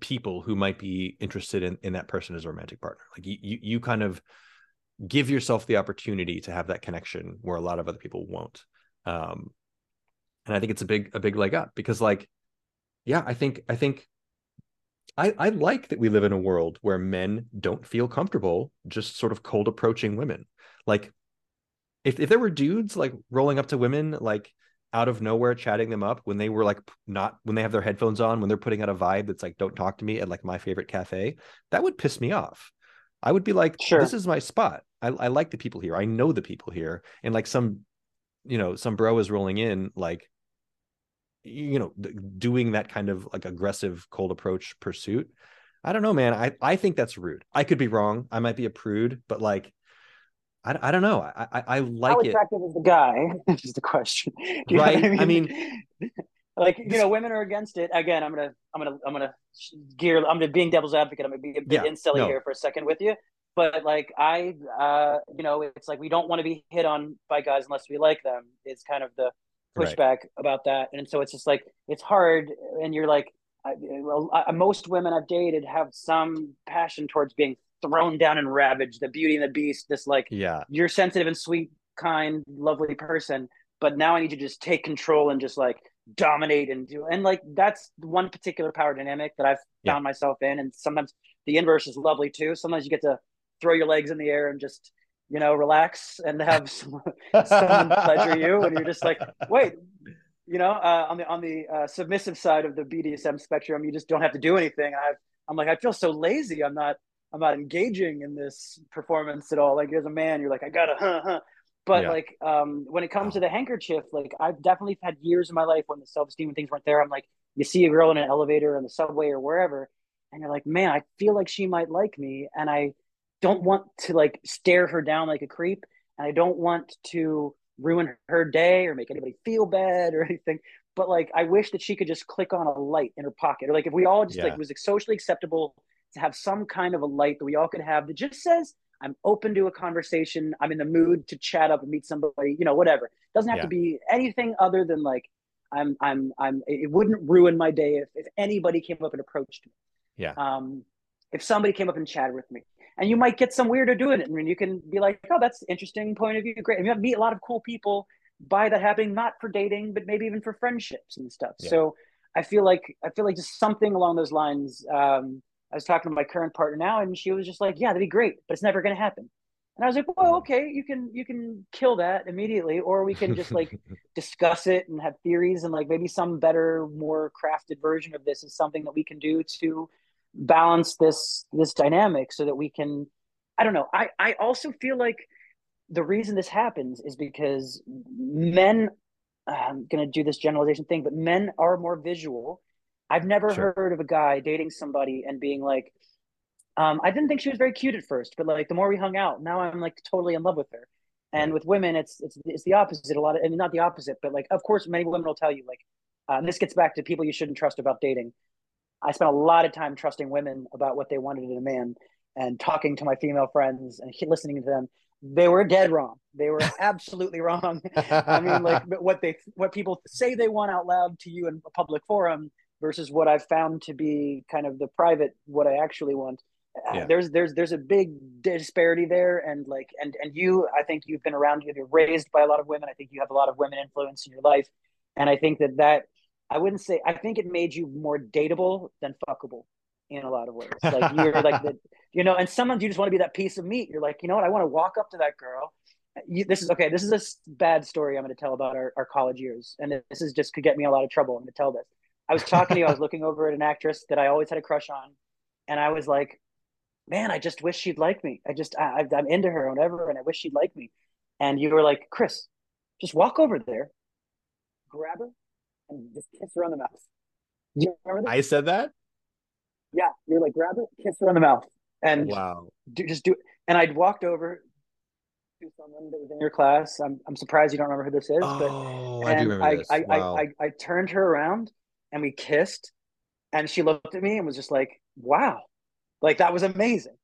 people who might be interested in, in that person as a romantic partner like you, you you kind of give yourself the opportunity to have that connection where a lot of other people won't um and i think it's a big a big leg up because like yeah i think i think I, I like that we live in a world where men don't feel comfortable just sort of cold approaching women. Like if, if there were dudes like rolling up to women like out of nowhere chatting them up when they were like not when they have their headphones on when they're putting out a vibe that's like don't talk to me at like my favorite cafe that would piss me off i would be like sure. this is my spot I, I like the people here i know the people here and like some you know some bro is rolling in like you know doing that kind of like aggressive cold approach pursuit i don't know man i i think that's rude. I could be wrong. I might be a prude but like i, I don't know. I i, I like how attractive it. is the guy? Is the question. Right? I mean? I mean? like you know women are against it. Again i'm gonna i'm gonna i'm gonna gear i'm gonna being devil's advocate. I'm gonna be a bit yeah, insilly no. here for a second with you. But like i uh you know it's like we don't want to be hit on by guys unless we like them. It's kind of the pushback right. about that and so it's just like it's hard and you're like I, I, most women i've dated have some passion towards being thrown down and ravaged the beauty and the beast this like yeah you're sensitive and sweet kind lovely person but now i need to just take control and just like dominate and do and like that's one particular power dynamic that I've yeah. found myself in. And sometimes the inverse is lovely too. Sometimes you get to throw your legs in the air and just you know relax and have someone, someone pleasure you, and you're just like, wait, you know, uh, on the on the uh, submissive side of the BDSM spectrum, you just don't have to do anything. i I'm like, I feel so lazy. I'm not I'm not engaging in this performance at all. Like as a man, you're like, I gotta, huh, huh. But yeah. like um, when it comes to the handkerchief, like I've definitely had years in my life when the self esteem and things weren't there. I'm like, you see a girl in an elevator in the subway or wherever, and you're like, man, I feel like she might like me, and I don't want to like stare her down like a creep, and I don't want to ruin her day or make anybody feel bad or anything. But like, I wish that she could just click on a light in her pocket, or like if we all just yeah. like was socially acceptable to have some kind of a light that we all could have that just says I'm open to a conversation. I'm in the mood to chat up and meet somebody, you know, whatever. It doesn't have yeah. to be anything other than like I'm I'm I'm it wouldn't ruin my day if, if anybody came up and approached me. Yeah. Um if somebody came up and chatted with me. And you might get some weirdo doing it. I mean, you can be like, oh, that's interesting point of view. Great. And you have meet a lot of cool people by that happening, not for dating, but maybe even for friendships and stuff. Yeah. So I feel like I feel like just something along those lines. Um, I was talking to my current partner now, and she was just like, "Yeah, that'd be great, but it's never going to happen." And I was like, "Well, okay, you can you can kill that immediately, or we can just like discuss it and have theories, and like maybe some better, more crafted version of this is something that we can do to balance this this dynamic, so that we can." I don't know. I I also feel like the reason this happens is because men. I'm going to do this generalization thing, but men are more visual I've never sure. heard of a guy dating somebody and being like, um, I didn't think she was very cute at first, but like the more we hung out, now I'm like totally in love with her. And with women, it's it's it's the opposite. A lot of, I mean, not the opposite, but like, of course, many women will tell you like, uh, this gets back to people you shouldn't trust about dating. I spent a lot of time trusting women about what they wanted in a man, and talking to my female friends and listening to them. They were dead wrong. They were absolutely wrong. I mean, like what they what people say they want out loud to you in a public forum versus what I've found to be kind of the private what I actually want. Uh, yeah. There's there's there's a big disparity there, and like and and you, I think you've been around, you're raised by a lot of women. I think you have a lot of women influence in your life, and I think that that I wouldn't say I think it made you more dateable than fuckable in a lot of ways. Like you're like the you know, and sometimes you just want to be that piece of meat. You're like, you know what, I want to walk up to that girl. You, this is okay. This is a bad story I'm going to tell about our, our college years, and this is just could get me a lot of trouble. I'm going to tell this I was talking to you. I was looking over at an actress that I always had a crush on, and I was like, "Man, I just wish she'd like me. I just I, I'm into her or whatever, and I wish she'd like me." And you were like, "Chris, just walk over there, grab her, and just kiss her on the mouth." Do you remember that? I said that. Yeah, you're like, grab her, kiss her on the mouth, and wow, do, just do. It. And I'd walked over to someone that was in your class. I'm I'm surprised you don't remember who this is. Oh, but, I do remember I, this. I, wow. I, I, I turned her around and we kissed and she looked at me and was just like wow like that was amazing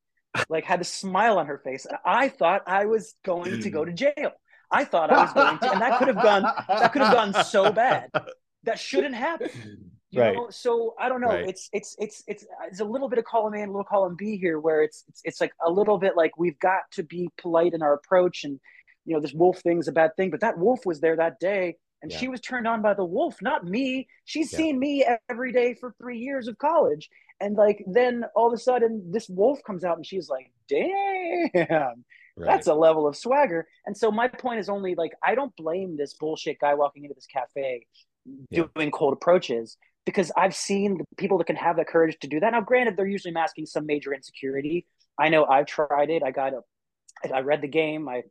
like had a smile on her face i thought i was going to go to jail i thought i was going to and that could have gone that could have gone so bad that shouldn't happen you right. know so i don't know right. it's it's it's it's it's a little bit of column a and a little column b here where it's, it's it's like a little bit like we've got to be polite in our approach and you know this wolf thing's a bad thing but that wolf was there that day and yeah. she was turned on by the wolf not me she's yeah. seen me every day for three years of college and like then all of a sudden this wolf comes out and she's like damn right. that's a level of swagger and so my point is only like i don't blame this bullshit guy walking into this cafe yeah. doing cold approaches because i've seen the people that can have the courage to do that. Now granted they're usually masking some major insecurity. I know i've tried it. I got a i read the game. I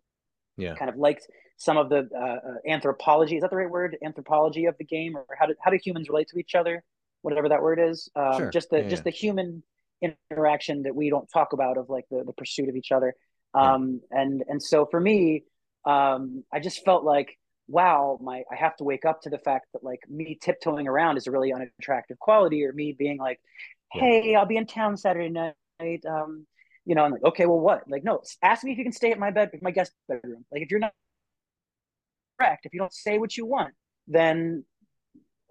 yeah. kind of liked some of the uh, uh, anthropology. Is that the right word? Anthropology of the game or how do, how do humans relate to each other? Whatever that word is. Um, sure. just the yeah, just yeah. the human interaction that we don't talk about of like the, the pursuit of each other. Um, and and so for me um, i just felt like wow, my I have to wake up to the fact that like me tiptoeing around is a really unattractive quality, or me being like, hey. I'll be in town Saturday night. Um, you know, I'm like, okay, well, what? Like, no, ask me if you can stay at my bed, my guest bedroom. Like, if you're not correct, if you don't say what you want, then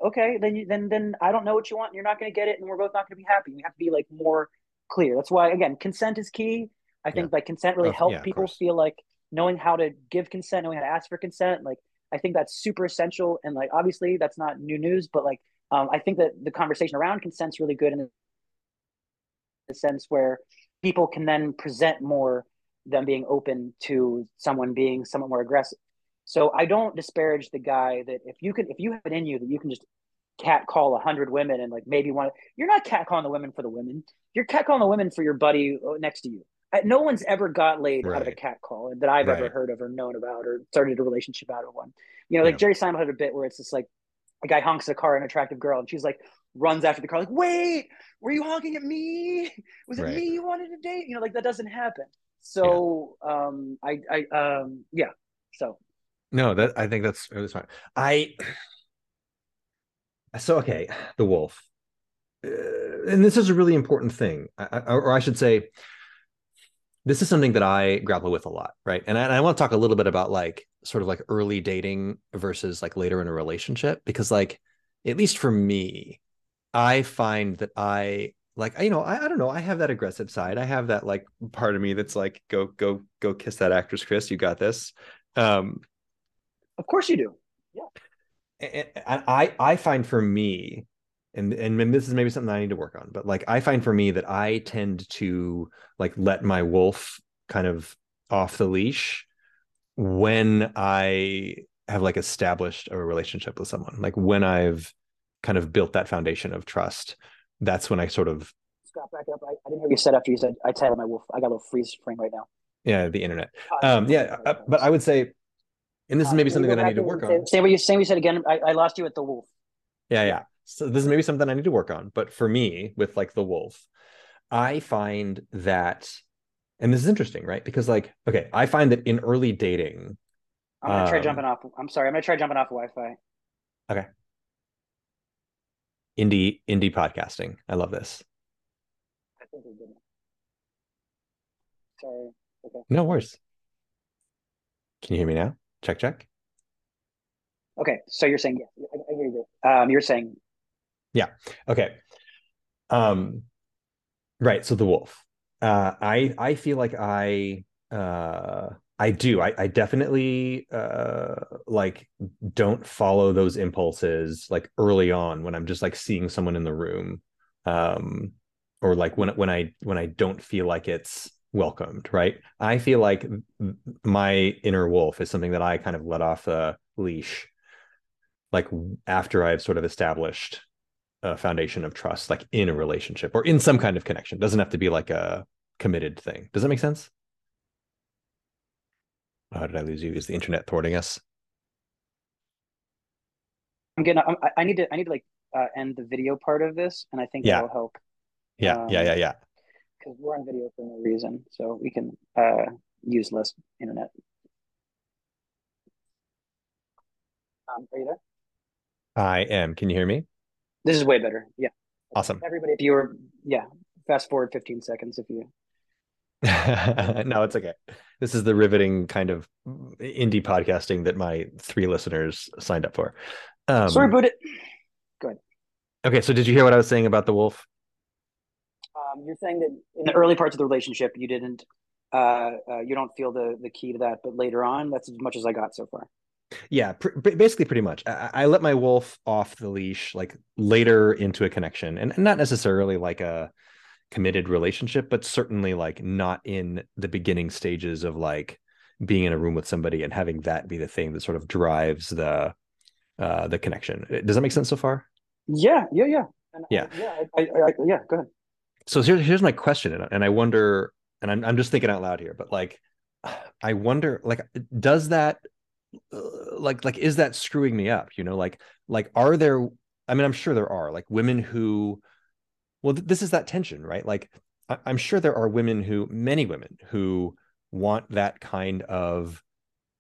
okay, then you, then then I don't know what you want, and you're not going to get it, and we're both not going to be happy. We have to be like more clear. That's why, again, consent is key. I think yeah. like consent really helps yeah, people feel like knowing how to give consent, knowing how to ask for consent. Like, I think that's super essential. And like, obviously, that's not new news, but like, um, I think that the conversation around consent's really good in the sense where people can then present more than being open to someone being somewhat more aggressive. So I don't disparage the guy that if you can, if you have it in you that you can just cat call a hundred women and like maybe one, you're not cat calling the women for the women. You're cat calling the women for your buddy uh, next to you. No one's ever got laid right. out of a cat call that I've right. ever heard of or known about or started a relationship out of one. You know, like yeah. Jerry Seinfeld had a bit where it's just like a guy honks a car, an attractive girl, and she's like runs after the car, like, wait, were you honking at me? Was it right. me you wanted to date? You know, like that doesn't happen. So yeah. um I I um yeah. So no, that I think that's really fine. I so okay, the wolf, uh, and this is a really important thing, I, or I should say, this is something that I grapple with a lot, right? And I, and I want to talk a little bit about like sort of like early dating versus like later in a relationship, because like at least for me, I find that I like you know I, I don't know I have that aggressive side. I have that like part of me that's like go go go kiss that actress, Chris. You got this. Um, of course you do. Yeah. And I I find for me, and and this is maybe something I need to work on, but like I find for me that I tend to like let my wolf kind of off the leash when I have like established a relationship with someone, like when I've kind of built that foundation of trust. That's when I sort of Scott, back up. I, I didn't hear you said after you said I titled my wolf. I got a little freeze frame right now. Yeah, the internet. Um, yeah, uh, but I would say and this is uh, maybe uh, something that I need to work on. Say what you say. We said again. I, I lost you at the wolf. Yeah, yeah. So this is maybe something I need to work on. But for me, with like the wolf, I find that, and this is interesting, right? Because like, okay, I find that in early dating, I'm gonna um, try jumping off. I'm sorry. I'm gonna try jumping off Wi-Fi. Okay. Indie indie podcasting. I love this. I think we're good. Sorry. Okay. No worries. Can you hear me now? Check, check. Okay, so you're saying yeah, I, I hear you. Um, you're saying yeah. Okay. Um, right. So the wolf. Uh, I I feel like I uh I do. I, I definitely uh like don't follow those impulses like early on when I'm just like seeing someone in the room. Um or like when when I when I don't feel like it's welcomed, right? I feel like my inner wolf is something that I kind of let off the leash, like after I've sort of established a foundation of trust, like in a relationship or in some kind of connection. Doesn't have to be like a committed thing. Does that make sense? How did I lose you? Is the internet thwarting us? I'm getting. I'm, i need to. I need to like uh, end the video part of this, and I think yeah. that will help. Yeah, um, yeah, yeah, yeah because we're on video for no reason, so we can uh, use less internet. Um, are you there? I am. Can you hear me? This is way better. Yeah. Awesome. Everybody, if you were, yeah, fast forward 15 seconds if you. no, it's okay. This is the riveting kind of indie podcasting that my three listeners signed up for. Um, Sorry, but it. Good. Okay, so did you hear what I was saying about the wolf? Um, you're saying that in the early parts of the relationship, you didn't, uh, uh, you don't feel the the key to that, but later on, that's as much as I got so far. Yeah, pr- basically, pretty much. I-, I let my wolf off the leash like later into a connection, and not necessarily like a committed relationship, but certainly like not in the beginning stages of like being in a room with somebody and having that be the thing that sort of drives the uh the connection. Does that make sense so far? Yeah, yeah, yeah. And yeah, I, yeah, I, I, yeah. Go ahead so here's here's my question, and I wonder, and I'm I'm just thinking out loud here, but like, I wonder, like, does that, uh, like, like, is that screwing me up? You know, like, like, are there? I mean, I'm sure there are like women who, well, th- this is that tension, right? Like, I- I'm sure there are women who, many women who want that kind of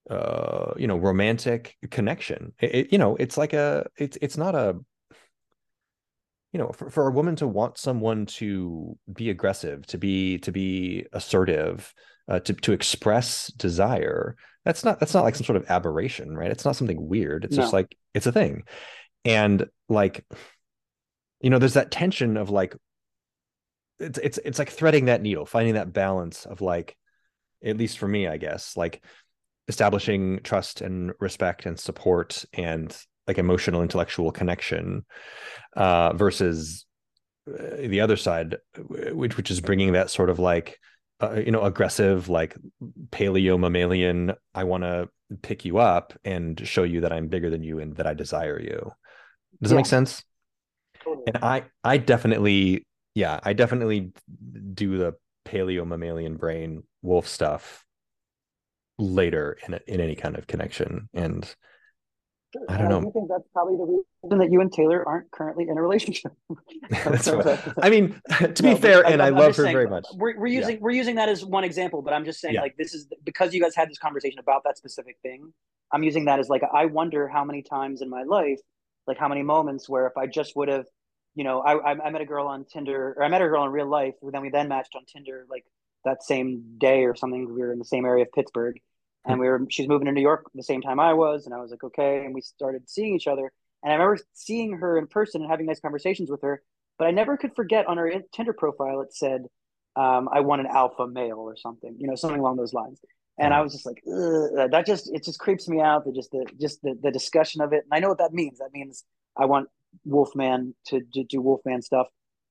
uh you know romantic connection it, it, you know it's like a it's it's not a you know for, for a woman to want someone to be aggressive to be to be assertive uh, to to express desire that's not that's not like some sort of aberration right? It's not something weird. It's no. just like it's a thing. And like you know there's that tension of like it's it's it's like threading that needle finding that balance of like at least for me i guess like establishing trust and respect and support and like emotional intellectual connection uh versus uh, the other side which which is bringing that sort of like uh, you know aggressive like paleo mammalian i want to pick you up and show you that i'm bigger than you and that i desire you does yeah. that make sense totally. and i i definitely yeah i definitely do the paleo mammalian brain wolf stuff later in a, in any kind of connection and I don't know. I think that's probably the reason that you and Taylor aren't currently in a relationship. I mean, to be no, fair, and I, I love her saying, very much. We're, we're using yeah. we're using that as one example, but I'm just saying, yeah. like, this is because you guys had this conversation about that specific thing. I'm using that as like, I wonder how many times in my life, like, how many moments where if I just would have, you know, I I met a girl on Tinder, or I met a girl in real life, and then we then matched on Tinder, like that same day or something. We were in the same area of Pittsburgh and we were she's moving to New York the same time I was, and I was like, okay, and we started seeing each other. And I remember seeing her in person and having nice conversations with her, but I never could forget on her Tinder profile it said, um, "I want an alpha male" or something, you know, something along those lines. And I was just like, that just it just creeps me out. The just the just the, the discussion of it, and I know what that means. That means I want Wolfman to, to do Wolfman stuff.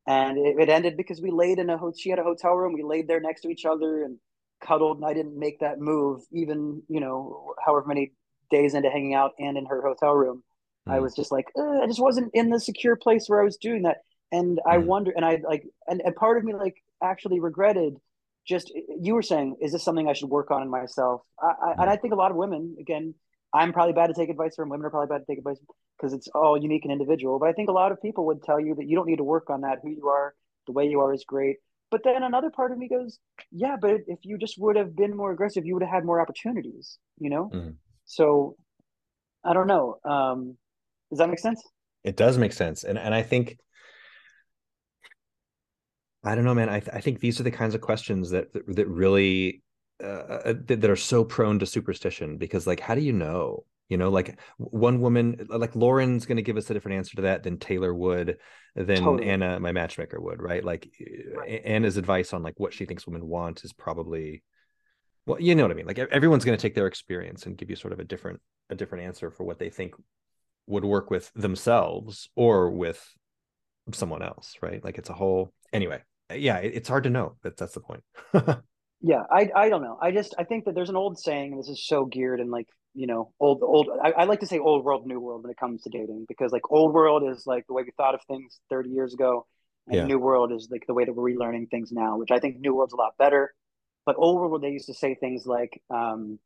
And it, it ended because we laid in a hotel. She had a hotel room. We laid there next to each other, and cuddled and I didn't make that move, even, you know, however many days into hanging out and in her hotel room. Mm. I was just like, I just wasn't in the secure place where I was doing that. And I mm. wonder, and I like, and, and part of me like actually regretted just, you were saying, is this something I should work on in myself? I, I, and I think a lot of women, again, I'm probably bad to take advice from. Women are probably bad to take advice because it's all unique and individual. But I think a lot of people would tell you that you don't need to work on that. Who you are, the way you are is great. But then another part of me goes, yeah, but if you just would have been more aggressive, you would have had more opportunities, you know? Mm. So I don't know. Um, does that make sense? It does make sense. And and I think I don't know, man. I th- I think these are the kinds of questions that that, that really uh, uh that, that are so prone to superstition because like how do you know you know like one woman uh, like lauren's going to give us a different answer to that than taylor would than totally. anna my matchmaker would right like uh, right. anna's advice on like what she thinks women want is probably well you know what i mean like everyone's going to take their experience and give you sort of a different a different answer for what they think would work with themselves or with someone else right like it's a whole anyway uh, yeah it's hard to know that's the point yeah i i don't know i just i think that there's an old saying and this is so geared and like you know old old I, I, like to say old world new world when it comes to dating because like old world is like the way we thought of things 30 years ago and yeah. new world is like the way that we're relearning things now which i think new world's a lot better but old world they used to say things like um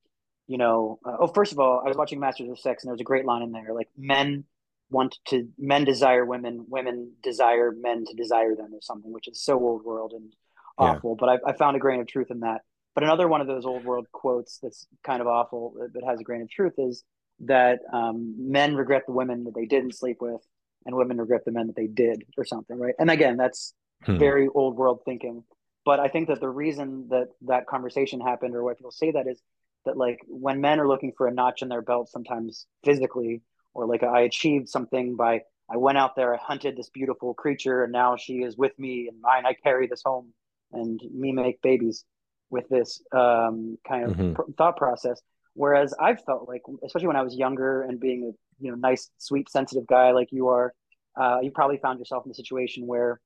you know uh, oh first of all i was watching masters of sex and there was a great line in there like men want to men desire women women desire men to desire them or something which is so old world and awful yeah. but I, I found a grain of truth in that but another one of those old world quotes that's kind of awful but has a grain of truth is that um, men regret the women that they didn't sleep with, and women regret the men that they did, or something, right? And again, that's hmm. very old world thinking. But I think that the reason that that conversation happened, or why people say that, is that like when men are looking for a notch in their belt, sometimes physically, or like I achieved something by I went out there, I hunted this beautiful creature, and now she is with me, and mine I carry this home, and me make babies with this um, kind of mm-hmm. pr- thought process. Whereas I've felt like, especially when I was younger and being a you know nice, sweet, sensitive guy like you are, uh, you probably found yourself in a situation where,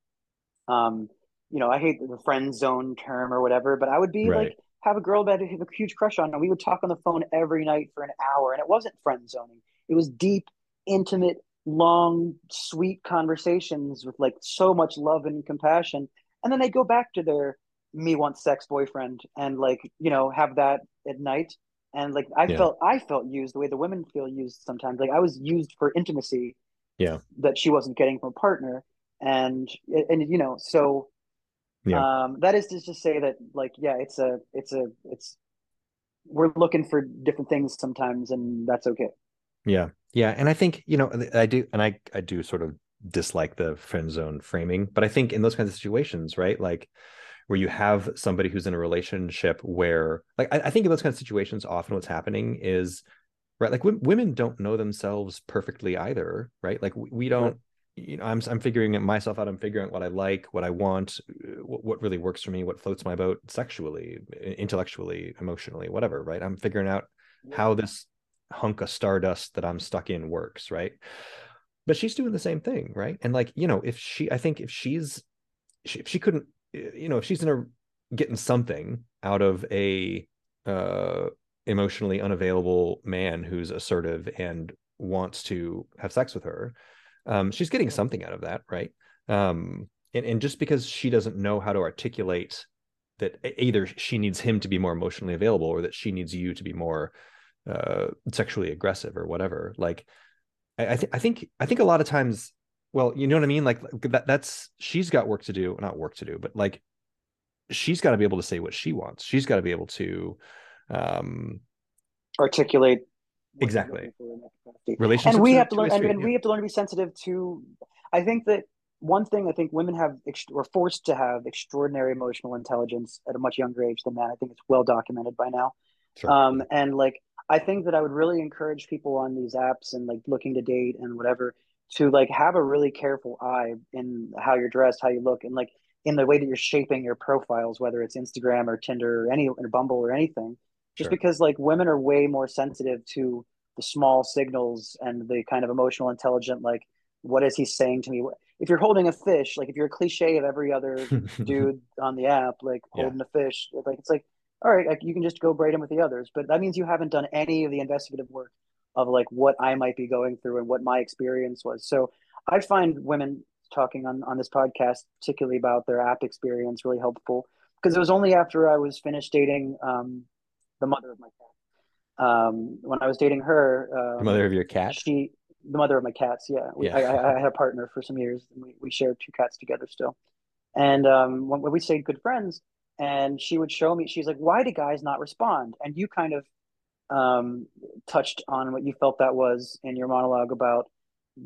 um, you know, I hate the friend zone term or whatever, but I would be right. like have a girl that I have a huge crush on, and we would talk on the phone every night for an hour, and it wasn't friend zoning; it was deep, intimate, long, sweet conversations with like so much love and compassion. And then they go back to their me want sex boyfriend and like you know have that at night and like i yeah. felt i felt used the way the women feel used sometimes like i was used for intimacy yeah that she wasn't getting from a partner and and you know so yeah. um that is to just say that like yeah it's a it's a it's we're looking for different things sometimes, and that's okay. Yeah, yeah, and I think you know I do, and I I do sort of dislike the friend zone framing, but I think in those kinds of situations, right, like where you have somebody who's in a relationship where, like, I, I think in those kinds of situations, often what's happening is right like w- women don't know themselves perfectly either right? Like we, we don't you know i'm i'm figuring it myself out i'm figuring out what i like what i want uh, what, what really works for me what floats my boat sexually intellectually emotionally whatever right? I'm figuring out how this hunk of stardust that i'm stuck in works right but she's doing the same thing right? And like you know if she i think if she's if she couldn't you know if she's in a getting something out of a uh emotionally unavailable man who's assertive and wants to have sex with her um, she's getting something out of that right? Um, and, and just because she doesn't know how to articulate that either she needs him to be more emotionally available or that she needs you to be more uh, sexually aggressive or whatever like I, think i think i think a lot of times well you know what i mean? Like that that's she's got work to do not work to do but like she's got to be able to say what she wants. She's got to be able to um articulate exactly. relationships and we have to learn and, and yeah. we have to learn to be sensitive to i think that one thing i think women have were forced to have extraordinary emotional intelligence at a much younger age than that. I think it's well documented by now. Sure. um and like i think that i would really encourage people on these apps and like looking to date and whatever to like have a really careful eye in how you're dressed how you look and like in the way that you're shaping your profiles whether it's instagram or tinder or any or bumble or anything just sure. because like women are way more sensitive to the small signals and the kind of emotional intelligent like what is he saying to me if you're holding a fish like if you're a cliche of every other dude on the app like yeah. holding a fish like it's like all right like, you can just go braid him with the others but that means you haven't done any of the investigative work of like what i might be going through and what my experience was so i find women talking on on this podcast particularly about their app experience really helpful because it was only after i was finished dating um, the mother of my cat. Um, when I was dating her, um, the mother of your cat, she, the mother of my cats. Yeah, we, yeah. I, I, had a partner for some years, and we, we shared two cats together still. And um, when, when we stayed good friends, and she would show me, she's like, "Why do guys not respond?" And you kind of um, touched on what you felt that was in your monologue about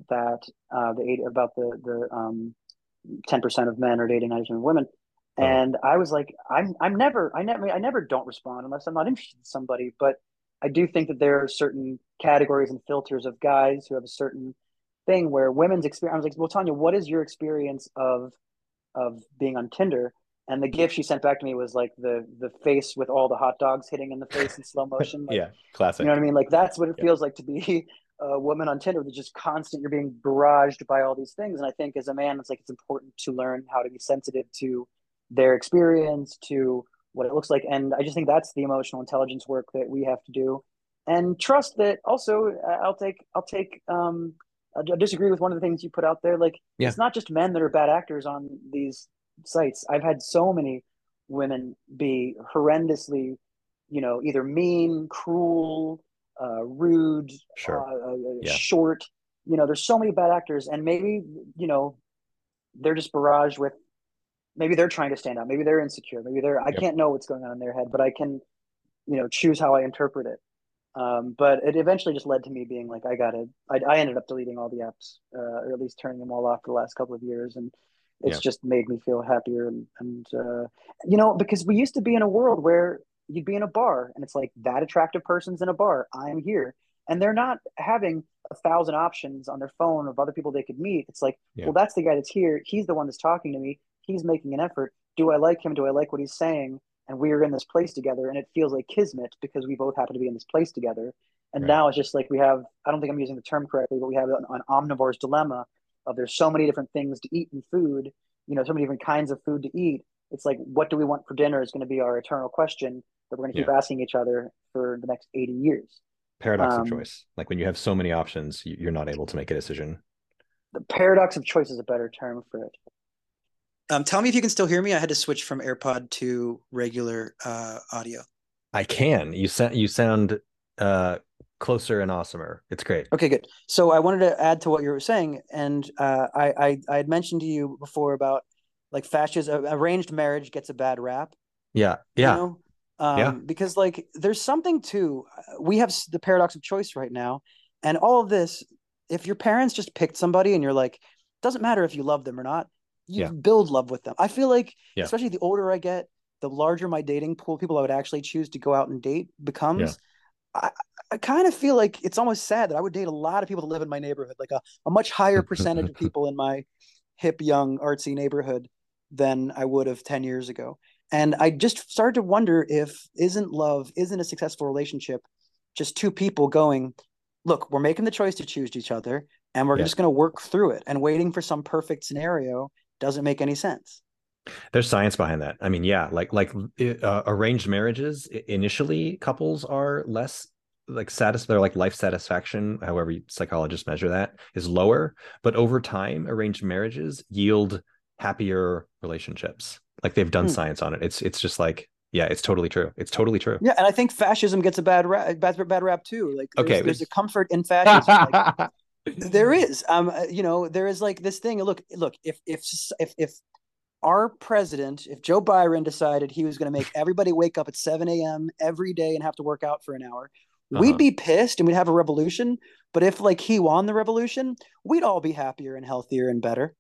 that uh, the eight about the the um, ten percent of men are dating ninety percent of women. Oh. And I was like, I'm I'm never I never I never don't respond unless I'm not interested in somebody. But I do think that there are certain categories and filters of guys who have a certain thing where women's experience. I was like, well, Tanya, what is your experience of of being on Tinder? And the gift she sent back to me was like the the face with all the hot dogs hitting in the face in slow motion. Like, yeah, classic. You know what I mean? Like that's what it yeah. feels like to be a woman on Tinder. That's just constant. You're being barraged by all these things. And I think as a man, it's like it's important to learn how to be sensitive to their experience to what it looks like. And I just think that's the emotional intelligence work that we have to do, and trust that. Also, uh, I'll take I'll take. Um, I disagree with one of the things you put out there. Like yeah. it's not just men that are bad actors on these sites. I've had so many women be horrendously, you know, either mean, cruel, uh, rude, sure. uh, uh yeah. short. You know, there's so many bad actors, and maybe you know they're just barraged with maybe they're trying to stand out maybe they're insecure maybe they're i yep. can't know what's going on in their head but i can you know choose how i interpret it um, but it eventually just led to me being like i gotta i, I ended up deleting all the apps uh, or at least turning them all off for the last couple of years and it's yeah. just made me feel happier and, and uh, you know because we used to be in a world where you'd be in a bar and it's like that attractive person's in a bar i'm here and they're not having a thousand options on their phone of other people they could meet it's like yeah. well that's the guy that's here he's the one that's talking to me he's making an effort. Do I like him? Do I like what he's saying? And we are in this place together, and it feels like kismet because we both happen to be in this place together. And right. now it's just like we have. I don't think I'm using the term correctly, but we have an, an omnivore's dilemma of there's so many different things to eat in food. You know, so many different kinds of food to eat. It's like, what do we want for dinner is going to be our eternal question that we're going to keep yeah. asking each other for the next 80 years. Paradox um, of choice. Like when you have so many options, you're not able to make a decision. The paradox of choice is a better term for it. Um, tell me if you can still hear me. I had to switch from AirPod to regular uh, audio. I can. You sound you sound uh, closer and awesomer. It's great. Okay, good. So I wanted to add to what you were saying, and uh, I, I I had mentioned to you before about like fascism. Arranged marriage gets a bad rap. Yeah, yeah. You know? Um, Yeah. because like there's something to we have the paradox of choice right now, and all of this. If your parents just picked somebody and you're like, doesn't matter if you love them or not, you Yeah. build love with them. I feel like, Yeah. especially the older I get, the larger my dating pool, people I would actually choose to go out and date becomes. I, I kind of feel like it's almost sad that I would date a lot of people that live in my neighborhood, like a, a much higher percentage of people in my hip, young, artsy neighborhood than I would have 10 years ago. And I just started to wonder if isn't love, isn't a successful relationship just two people going, look, we're making the choice to choose each other and we're Yeah. just going to work through it and waiting for some perfect scenario doesn't make any sense. There's science behind that. I mean, yeah, like like uh, arranged marriages initially, couples are less like satis they're like life satisfaction, however psychologists measure that, is lower. But over time, arranged marriages yield happier relationships. Like they've done Hmm. science on it. It's it's just like yeah, it's totally true. It's totally true. Yeah. And I think fascism gets a bad rap, bad, bad rap too. Like there's, Okay, there's a comfort in fascism. like, there is um uh, you know there is like this thing look look if if if if our president if Joe Biden decided he was going to make everybody wake up at 7 a.m every day and have to work out for an hour Uh-huh. we'd be pissed and we'd have a revolution but if like he won the revolution we'd all be happier and healthier and better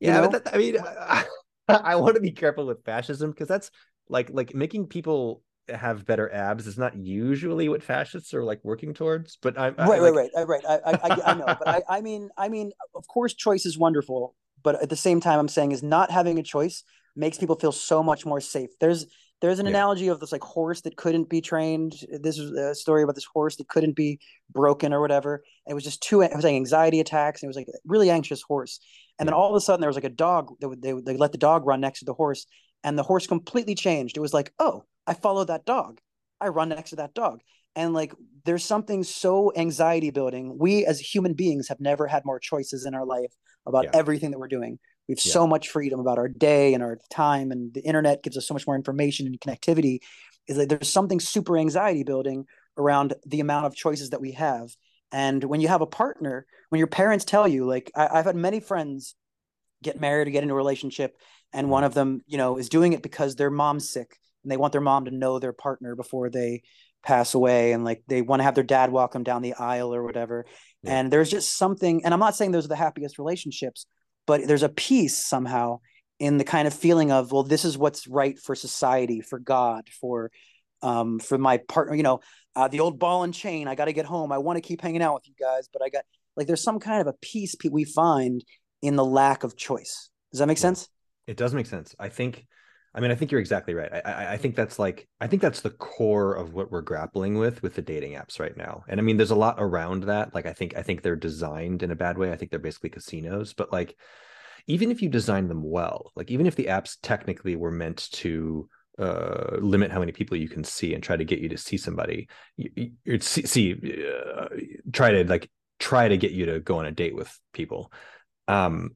you Yeah, know? but that, I mean, I, I want to be careful with fascism because that's like like making people have better abs is not usually what fascists are like working towards. But I, I right like, right right uh, right I, I, I, I know but I, I mean i mean of course choice is wonderful but at the same time i'm saying is not having a choice makes people feel so much more safe there's there's an Yeah. analogy of this like horse that couldn't be trained. This is a story about this horse that couldn't be broken or whatever. It was just too it was like anxiety attacks and it was like a really anxious horse. And then all of a sudden there was like a dog that would they, they let the dog run next to the horse and the horse completely changed. It was like oh i followed that dog. I run next to that dog. And like there's something so anxiety building. We as human beings have never had more choices in our life about Yeah. everything that we're doing we have Yeah. so much freedom about our day and our time and the internet gives us so much more information and connectivity is that there's something super anxiety building around the amount of choices that we have and when you have a partner when your parents tell you like I, i've had many friends get married or get into a relationship and one of them you know is doing it because their mom's sick and they want their mom to know their partner before they pass away and like they want to have their dad walk them down the aisle or whatever Yeah. and there's just something and i'm not saying those are the happiest relationships but there's a peace somehow in the kind of feeling of well this is what's right for society for god for um for my partner you know uh, the old ball and chain i got to get home. I want to keep hanging out with you guys but i got like there's some kind of a peace we find in the lack of choice. Does that make sense? It does make sense. I think, I mean, I think you're exactly right. I, I, think that's like, I think that's the core of what we're grappling with with the dating apps right now. And I mean, there's a lot around that. Like, I think, I think they're designed in a bad way. I think they're basically casinos. But like, even if you design them well, like even if the apps technically were meant to uh limit how many people you can see and try to get you to see somebody you, you see, see uh, try to like try to get you to go on a date with people um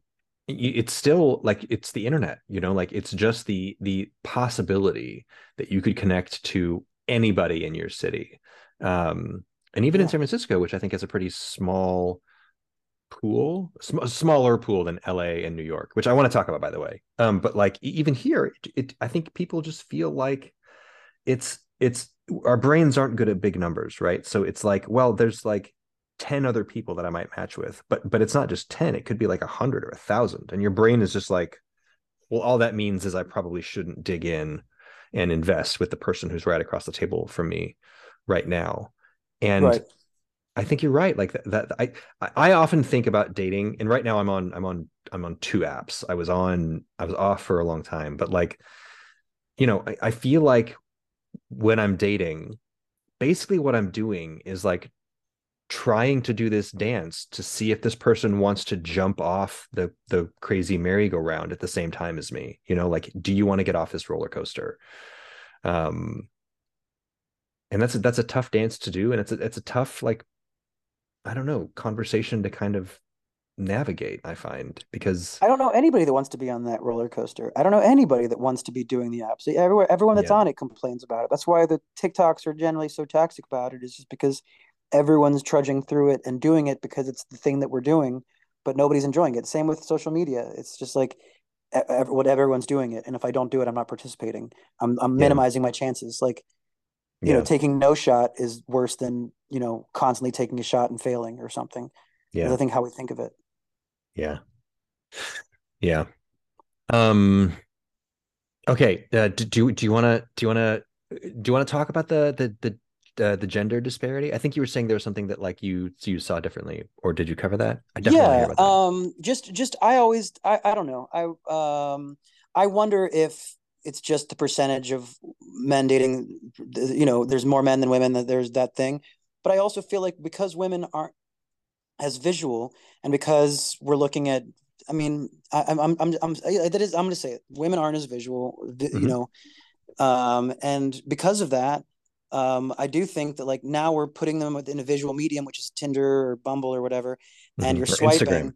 it's still like it's the internet you know like it's just the the possibility that you could connect to anybody in your city. Um and even in san francisco which i think is a pretty small pool sm- smaller pool than la and new york which i want to talk about by the way. Um but like even here it, it i think people just feel like it's it's our brains aren't good at big numbers right? So it's like well there's like 10 other people that i might match with but but it's not just 10 it could be like a 100 or a 1000 and your brain is just like well all that means is i probably shouldn't dig in and invest with the person who's right across the table from me right now and right I think you're right. Like that, that I I often think about dating, and right now I'm on I'm on I'm on two apps. I was on I was off for a long time, but like, you know, I, I feel like when I'm dating, basically what I'm doing is like trying to do this dance to see if this person wants to jump off the the crazy merry-go-round at the same time as me. You know, like, do you want to get off this roller coaster? Um, and that's a, that's a tough dance to do, and it's a it's a tough like I don't know, conversation to kind of navigate, I find, because I don't know anybody that wants to be on that roller coaster. I don't know anybody that wants to be doing the apps. Everyone, everyone that's Yeah. on it complains about it. That's why the TikToks are generally so toxic about it. Is just because everyone's trudging through it and doing it because it's the thing that we're doing, but nobody's enjoying it. Same with social media. It's just like what everyone's doing it, and if I don't do it, I'm not participating. I'm I'm minimizing yeah. my chances. Like, you yeah. know, taking no shot is worse than you know constantly taking a shot and failing or something. Yeah, I think how we think of it. Yeah, yeah. Um. Okay. Uh, do, do do you want to do you want to do you want to talk about the the the uh, the gender disparity? I think you were saying there was something that like you you saw differently, or did you cover that? I definitely yeah. Um, just just I always I I don't know. I um I wonder if it's just the percentage of men dating. You know, there's more men than women. That there's that thing, but I also feel like because women aren't as visual, and because we're looking at I mean, I, am I'm, I'm, I'm, that is, I'm going to say it. Women aren't as visual, mm-hmm. you know, um, and because of that, um, I do think that like now we're putting them within a visual medium, which is Tinder or Bumble or whatever, and mm-hmm. you're swiping. Instagram.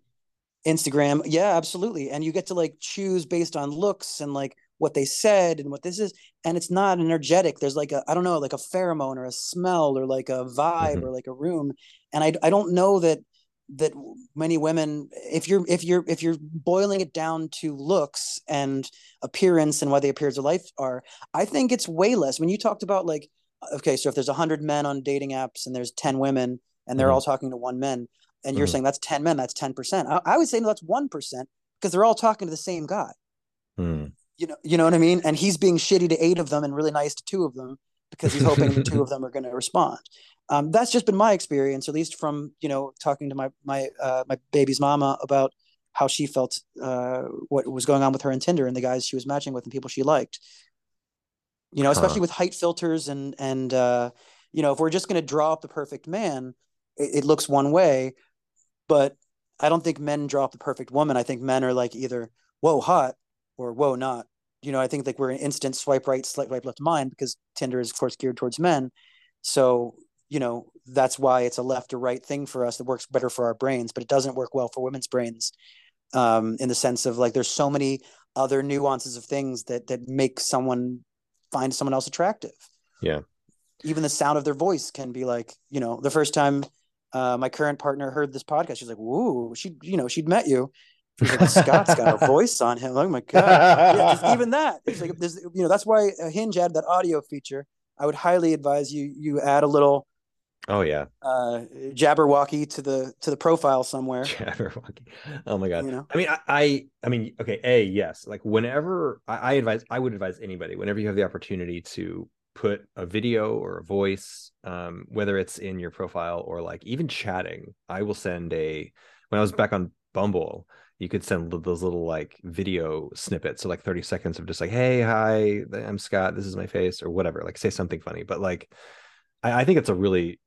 Instagram, yeah, absolutely, and you get to like choose based on looks and like what they said and what this is, and it's not energetic. There's like a I don't know, like a pheromone or a smell or like a vibe mm-hmm. or like a room, and I I don't know that that many women if you're if you're if you're boiling it down to looks and appearance and what the appearance of life are i think it's way less when you talked about like okay so if there's 100 men on dating apps and there's 10 women and they're mm-hmm. all talking to one man and you're mm-hmm. saying that's 10 men that's 10% I, I, would say no, that's 1% because they're all talking to the same guy mm. you know you know what i mean and he's being shitty to eight of them and really nice to two of them because he's hoping the two of them are going to respond um, that's just been my experience, at least from you know talking to my my uh, my baby's mama about how she felt uh, what was going on with her in Tinder and the guys she was matching with and people she liked. You know, especially huh. with height filters and and uh, you know if we're just going to draw up the perfect man, it, it looks one way, but I don't think men draw up the perfect woman. I think men are like either whoa hot or whoa not. You know, I think like we're an instant swipe right, swipe left mind because Tinder is of course geared towards men. So you know that's why it's a left or right thing for us that works better for our brains but it doesn't work well for women's brains um, in the sense of like there's so many other nuances of things that that make someone find someone else attractive yeah even the sound of their voice can be like you know the first time uh, my current partner heard this podcast she's like whoa she you know she'd met you like, Scott's got a voice on him. Oh my god! Yeah, even that. It's like you know, that's why Hinge added that audio feature. I would highly advise you you add a little Oh yeah. Uh, Jabberwocky to the to the profile somewhere. Jabberwocky. Oh my god. You know? I mean, I, I, I mean, okay. A yes. Like whenever I, I advise, I would advise anybody whenever you have the opportunity to put a video or a voice, um, whether it's in your profile or like even chatting. I will send a. When I was back on Bumble, you could send those little like video snippets, so like thirty seconds of just like, "Hey, hi, I'm Scott. This is my face," or whatever. Like say something funny, but like. I, I think it's a really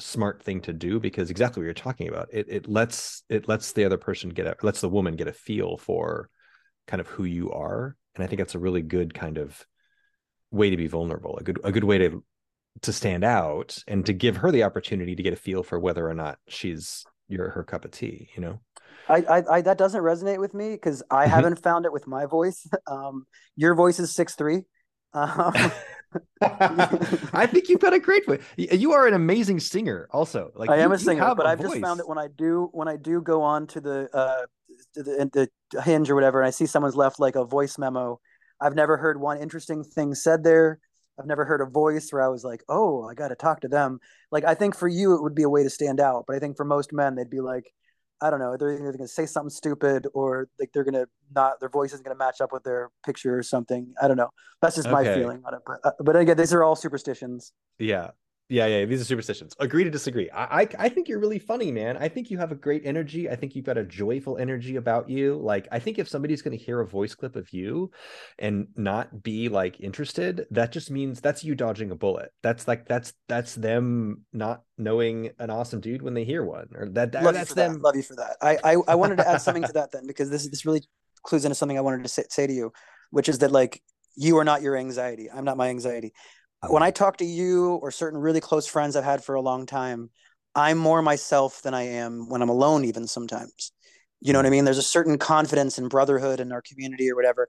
smart thing to do because exactly what you're talking about it it lets it lets the other person get a lets the woman get a feel for kind of who you are and i think that's a really good kind of way to be vulnerable a good a good way to to stand out and to give her the opportunity to get a feel for whether or not she's your her cup of tea you know I, I, I that doesn't resonate with me because I mm-hmm. haven't found it with my voice. Um, your voice is six three. Um, I think you've got a great voice. You are an amazing singer, also. Like I am a singer, but i I've just found that when I do when I do go on to the uh to the, the hinge or whatever, and I see someone's left like a voice memo, I've never heard one interesting thing said there. I've never heard a voice where I was like, "Oh, I got to talk to them." Like I think for you it would be a way to stand out, but I think for most men they'd be like, I don't know. They're either going to say something stupid or like they're going to not, their voice isn't going to match up with their picture or something. I don't know. That's just my feeling on it. But, uh, but again, these are all superstitions. Yeah. Yeah, yeah, these are superstitions. Agree to disagree. I, I, I think you're really funny, man. I think you have a great energy. I think you've got a joyful energy about you. Like, I think if somebody's going to hear a voice clip of you and not be like interested, that just means that's you dodging a bullet. That's like that's that's them not knowing an awesome dude when they hear one, or that, that that's them. That. Love you for that. I, I I wanted to add something to that then because this this really clues into something I wanted to say, say to you, which is that like you are not your anxiety. I'm not my anxiety when I talk to you or certain really close friends I've had for a long time, I'm more myself than I am when I'm alone, even sometimes. You know what I mean? There's a certain confidence in brotherhood in our community or whatever.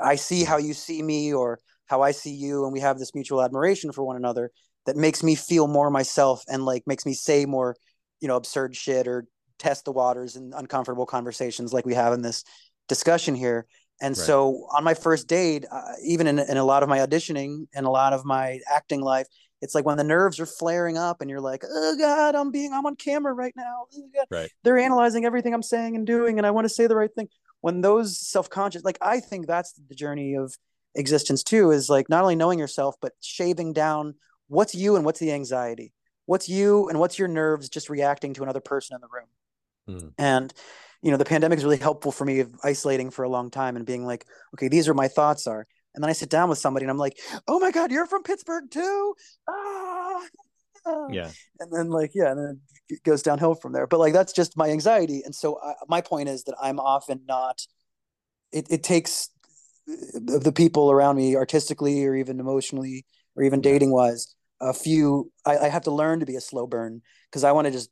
I see how you see me or how I see you, and we have this mutual admiration for one another that makes me feel more myself and like makes me say more, you know, absurd shit or test the waters in uncomfortable conversations like we have in this discussion here. And right. so on my first date, uh, even in, in a lot of my auditioning and a lot of my acting life, it's like when the nerves are flaring up and you're like, oh God, I'm being, I'm on camera right now. Oh, right. They're analyzing everything I'm saying and doing, and I want to say the right thing. When those self-conscious, like I think that's the journey of existence too, is like not only knowing yourself, but shaving down what's you and what's the anxiety. What's you and what's your nerves just reacting to another person in the room. Mm. And you know, the pandemic is really helpful for me of isolating for a long time and being like, okay, these are my thoughts are. And then I sit down with somebody and I'm like, oh my God, you're from Pittsburgh too? Ah. ah. Yeah. And then like, yeah, and then it goes downhill from there. But like, that's just my anxiety. And so I, my point is that I'm often not, it, it takes uh, the people around me artistically or even emotionally or even dating wise, a few, I, I have to learn to be a slow burn because I want to just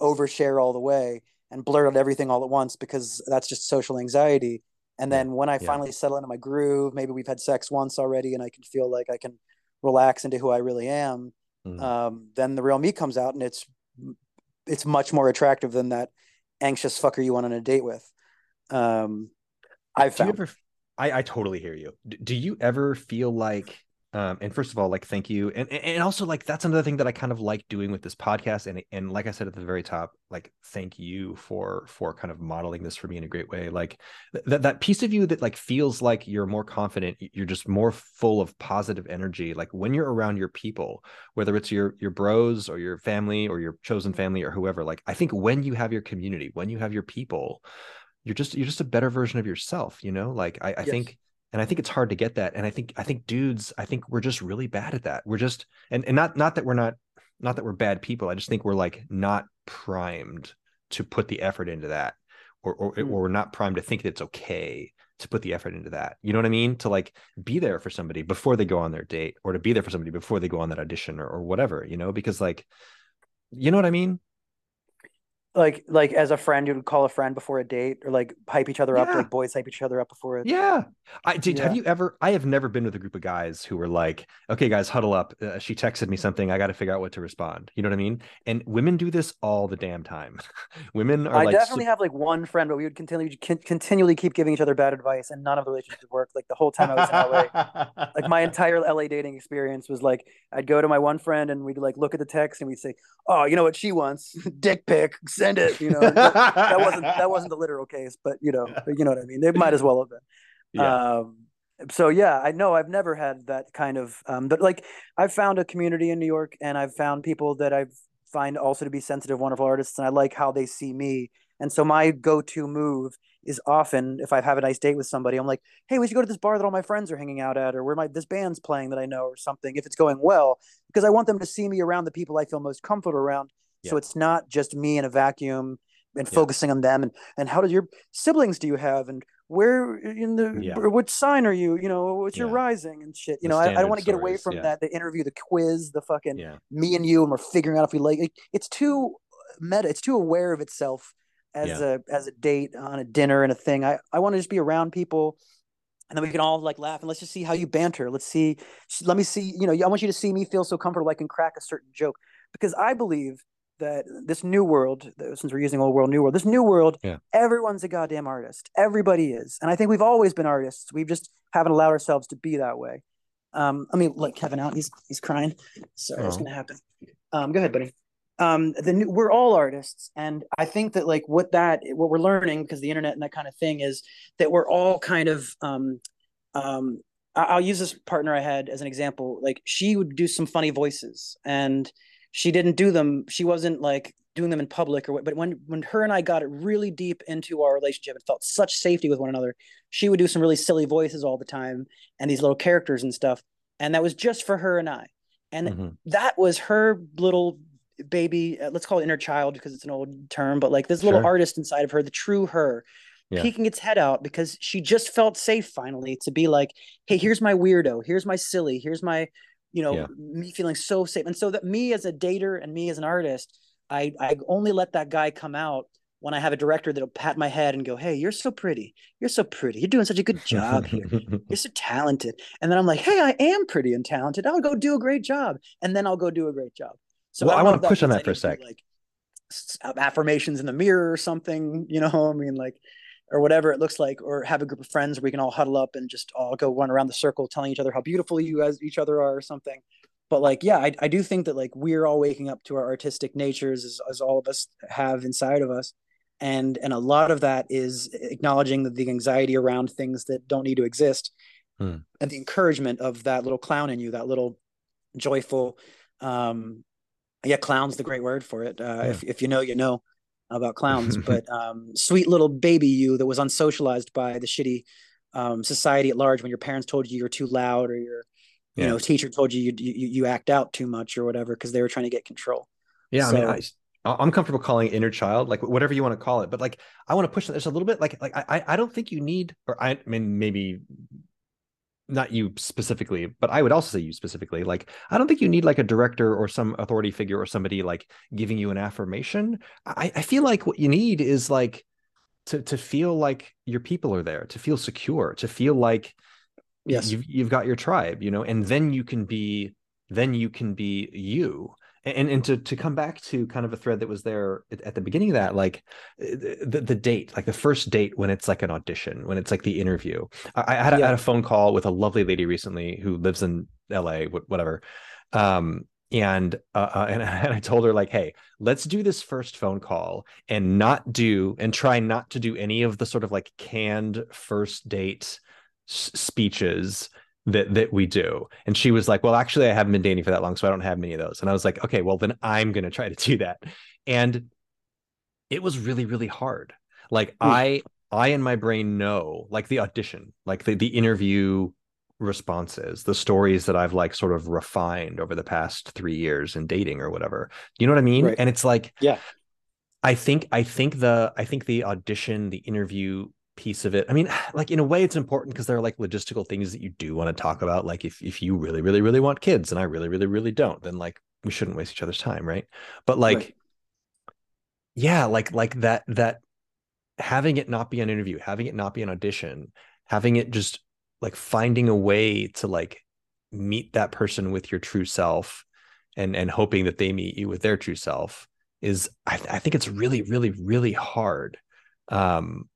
overshare all the way and blurt out everything all at once because that's just social anxiety. And then when I yeah. finally settle into my groove, maybe we've had sex once already and I can feel like I can relax into who I really am. Mm. Um, then the real me comes out and it's, it's much more attractive than that anxious fucker you went on a date with. Um, I've found. Ever, I, I totally hear you. do you ever feel like um, and first of all, like thank you, and and also like that's another thing that I kind of like doing with this podcast, and and like I said at the very top, like thank you for for kind of modeling this for me in a great way. Like that that piece of you that like feels like you're more confident, you're just more full of positive energy. Like when you're around your people, whether it's your your bros or your family or your chosen family or whoever. Like I think when you have your community, when you have your people, you're just you're just a better version of yourself. You know, like I, I yes. think and i think it's hard to get that and i think i think dudes i think we're just really bad at that. We're just and, and not not that we're not not that we're bad people i just think we're like not primed to put the effort into that or or, mm. or we're not primed to think that it's okay to put the effort into that. You know what i mean? To like be there for somebody before they go on their date or to be there for somebody before they go on that audition or, or whatever you know? Because like you know what i mean like like as a friend you would call a friend before a date or like hype each other yeah. up like boys hype each other up before it yeah. I did yeah. have you ever i have never been with a group of guys who were like okay guys huddle up. Uh, she texted me something. I got to figure out what to respond. You know what i mean? And women do this all the damn time. Women are i like, definitely have like one friend but we would continue continually keep giving each other bad advice and none of the relationships worked like the whole time i was in la like my entire la dating experience was like i'd go to my one friend and we'd like look at the text and we'd say oh you know what she wants? Dick pic send it. You know, that wasn't that wasn't the literal case, but you know, you know what I mean. They might as well have been. Yeah. Um, so yeah, I know I've never had that kind of, um, but like I've found a community in New York, and I've found people that I find also to be sensitive, wonderful artists, and I like how they see me. And so my go-to move is often if I have a nice date with somebody, I'm like, hey, we should go to this bar that all my friends are hanging out at, or where my this band's playing that I know, or something. If it's going well, because I want them to see me around the people I feel most comfortable around, yeah. So it's not just me in a vacuum and yeah. focusing on them. And and how does your siblings do you have? And where in the yeah. what sign are you you know what's your rising and shit? You the know I, I don't want to get away from that the interview the quiz the fucking me and you and we're figuring out if we like it, it's too meta it's too aware of itself as a as a date on a dinner and a thing. I I want to just be around people and then we can all like laugh and let's just see how you banter. Let's see let me see you know I want you to see me feel so comfortable I can crack a certain joke. Because I believe that this new world, since we're using old world, new world, this new world, yeah. everyone's a goddamn artist. Everybody is, and I think we've always been artists. We've just haven't allowed ourselves to be that way. Um, let me let Kevin out. He's he's crying. Sorry, oh. it's gonna happen. Um, go ahead, buddy. Um, the new, we're all artists, and I think that like what that what we're learning because the internet and that kind of thing is that we're all kind of um, um, I'll use this partner I had as an example. Like she would do some funny voices, and she didn't do them she wasn't like doing them in public or what but when when her and i got it really deep into our relationship and felt such safety with one another she would do some really silly voices all the time and these little characters and stuff and that was just for her and i and mm-hmm. that was her little baby uh, let's call it inner child because it's an old term but like this little sure. artist inside of her the true her yeah. peeking its head out because she just felt safe finally to be like hey here's my weirdo here's my silly here's my you know yeah. me feeling so safe. And so that me as a dater and me as an artist i i only let that guy come out when i have a director that'll pat my head and go hey you're so pretty. You're so pretty. You're doing such a good job here. You're so talented. And then i'm like hey i am pretty and talented. I'll go do a great job. And then i'll go do a great job. So well, i, I want to push on that for a sec. like affirmations in the mirror or something you know i mean? Like or whatever it looks like, or have a group of friends where we can all huddle up and just all go run around the circle telling each other how beautiful you guys each other are or something. But like, yeah, I, I do think that like we're all waking up to our artistic natures as, as all of us have inside of us. And and a lot of that is acknowledging the, the anxiety around things that don't need to exist. Hmm. And the encouragement of that little clown in you, that little joyful um yeah, clown's the great word for it. Uh, yeah. if, if you know, you know about clowns, but um, sweet little baby you that was unsocialized by the shitty um, society at large when your parents told you you're too loud or your you yeah. know teacher told you you, you you act out too much or whatever because they were trying to get control. Yeah, so, I mean, I, I'm comfortable calling inner child, like whatever you want to call it, but like I want to push this a little bit. Like like I I don't think you need, or I, I mean maybe not you specifically, but I would also say you specifically. Like, I don't think you need like a director or some authority figure or somebody like giving you an affirmation. I, I feel like what you need is like to to feel like your people are there, to feel secure, to feel like yes, you've you've got your tribe, you know, and then you can be then you can be you and and to to come back to kind of a thread that was there at, at the beginning of that like the, the date like the first date when it's like an audition when it's like the interview i, I had, a, yeah. had a phone call with a lovely lady recently who lives in la whatever um and uh, uh and, and I told her like, hey, let's do this first phone call and not do and try not to do any of the sort of like canned first date s- speeches that that we do. And she was like well actually i haven't been dating for that long so i don't have many of those. And i was like okay well then i'm going to try to do that. And it was really really hard. Like mm. i i in my brain know like the audition like the, the interview responses the stories that i've like sort of refined over the past three years in dating or whatever. You know what i mean? Right. and it's like yeah. I think i think the i think the audition the interview piece of it. I mean, like in a way, it's important because there are like logistical things that you do want to talk about. Like if if you really, really, really want kids, and I really, really, really don't, then like we shouldn't waste each other's time, right? But like, right. yeah, like like that that having it not be an interview, having it not be an audition, having it just like finding a way to like meet that person with your true self and and hoping that they meet you with their true self is I, th- I think it's really really really hard um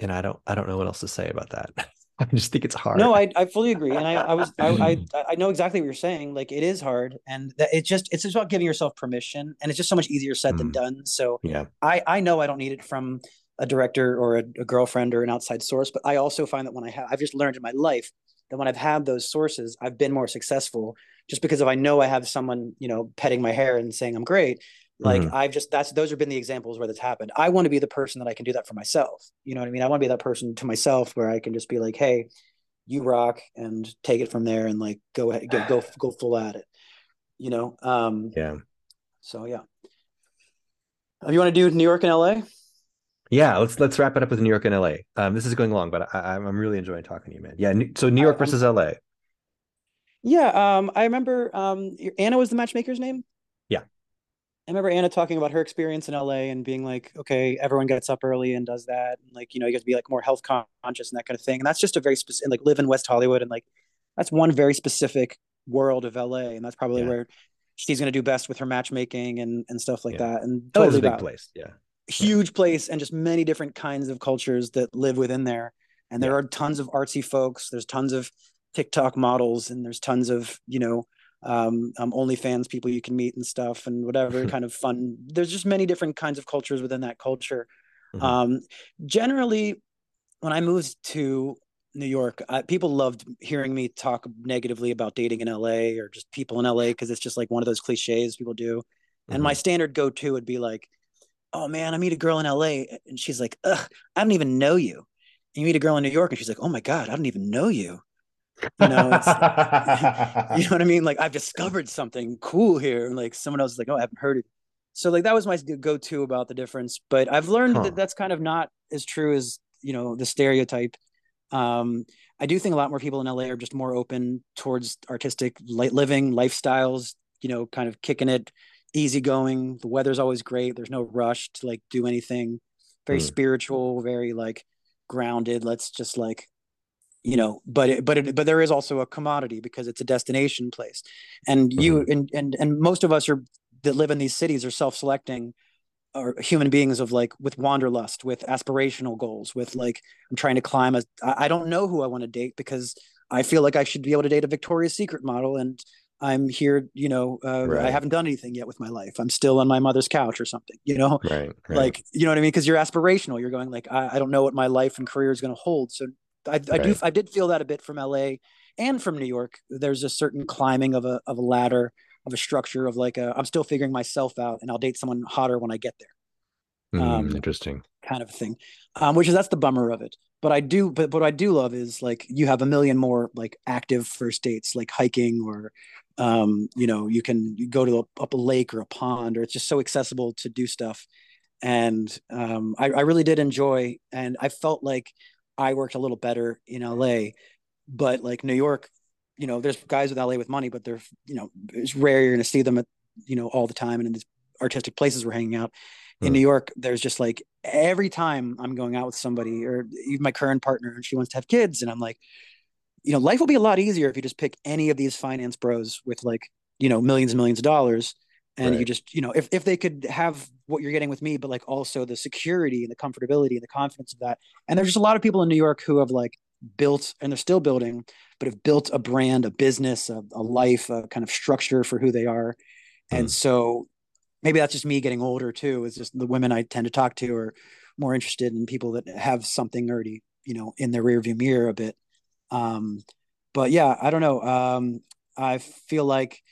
and I don't I don't know what else to say about that. I just think it's hard. No, I, I fully agree, and I I was I, I, I know exactly what you're saying. Like it is hard, and that it's just it's just about giving yourself permission, and it's just so much easier said mm. than done. So yeah, I I know I don't need it from a director or a, a, girlfriend or an outside source, but I also find that when I have I've just learned in my life that when I've had those sources, I've been more successful. Just because if I know I have someone you know petting my hair and saying I'm great, like mm-hmm. I've just that's those have been the examples where that's happened. I want to be the person that I can do that for myself. You know what I mean? I want to be that person to myself where I can just be like, hey, you rock and take it from there and like go ahead, go go go full at it. You know? Um yeah. So yeah. You want to do New York and LA? Yeah, let's let's wrap it up with New York and LA. Um, this is going long, but I, am really enjoying talking to you, man. Yeah, so New York versus LA. Yeah, um, I remember um, Anna was the matchmaker's name. I remember Anna talking about her experience in LA and being like, okay, everyone gets up early and does that. And like, you know, you have to be like more health conscious and that kind of thing. And that's just a very specific, like live in West Hollywood. And like, that's one very specific world of LA. And that's probably yeah. where she's going to do best with her matchmaking and, and stuff like yeah. that. And totally a big place. Yeah. Huge place and just many different kinds of cultures that live within there. And there yeah. are tons of artsy folks. There's tons of TikTok models and there's tons of, you know, um, um OnlyFans people you can meet and stuff and whatever kind of fun. There's just many different kinds of cultures within that culture. Mm-hmm. Um, generally, when I moved to New York, I, people loved hearing me talk negatively about dating in LA or just people in LA because it's just like one of those cliches people do. Mm-hmm. And my mm-hmm. standard go to would be like, "Oh man, I meet a girl in LA and she's like, ugh, I don't even know you." And you meet a girl in New York and she's like, "Oh my god, I don't even know you." You know, it's, you know what I mean? Like I've discovered something cool here. And like someone else is like, oh, I haven't heard it. So like that was my go-to about the difference. But I've learned huh. that that's kind of not as true as you know the stereotype. Um, I do think a lot more people in LA are just more open towards artistic light living lifestyles. You know, kind of kicking it, easygoing. The weather's always great. There's no rush to like do anything. Very mm. spiritual. Very like grounded. Let's just like you know but it, but it, but there is also a commodity because it's a destination place and you mm-hmm. and and and most of us are that live in these cities are self-selecting are human beings of like with wanderlust, with aspirational goals, with like I'm trying to climb a. I don't know who I want to date because I feel like I should be able to date a Victoria's Secret model, and I'm here. You know, uh, right. I haven't done anything yet with my life. I'm still on my mother's couch or something. You know, right? right. Like you know what I mean? Because you're aspirational. You're going like I, I, don't know what my life and career is going to hold. So I, I do. I did feel that a bit from LA and from New York. There's a certain climbing of a of a ladder of a structure of like a, I'm still figuring myself out, and I'll date someone hotter when I get there. Mm, um, interesting kind of a thing, um, which is that's the bummer of it. But I do, but what I do love is like you have a million more like active first dates, like hiking or, um, you know, you can you go to a, up a lake or a pond, or it's just so accessible to do stuff. And um, I, I really did enjoy, and I felt like I worked a little better in LA, but like New York, you know, there's guys with LA with money, but they're, you know, it's rare you're going to see them at, you know, all the time and in these artistic places we're hanging out. In mm. New York, there's just like every time I'm going out with somebody or even my current partner and she wants to have kids, and I'm like, you know, life will be a lot easier if you just pick any of these finance bros with like, you know, millions and millions of dollars. And right. you just, you know, if, if they could have what you're getting with me, but like also the security and the comfortability and the confidence of that. And there's just a lot of people in New York who have like built and they're still building, but have built a brand, a business, a, a life, a kind of structure for who they are. Mm. And so maybe that's just me getting older too. Is just the women I tend to talk to are more interested in people that have something already, you know, in their rearview mirror a bit. Um, but yeah, I don't know. Um, I feel like,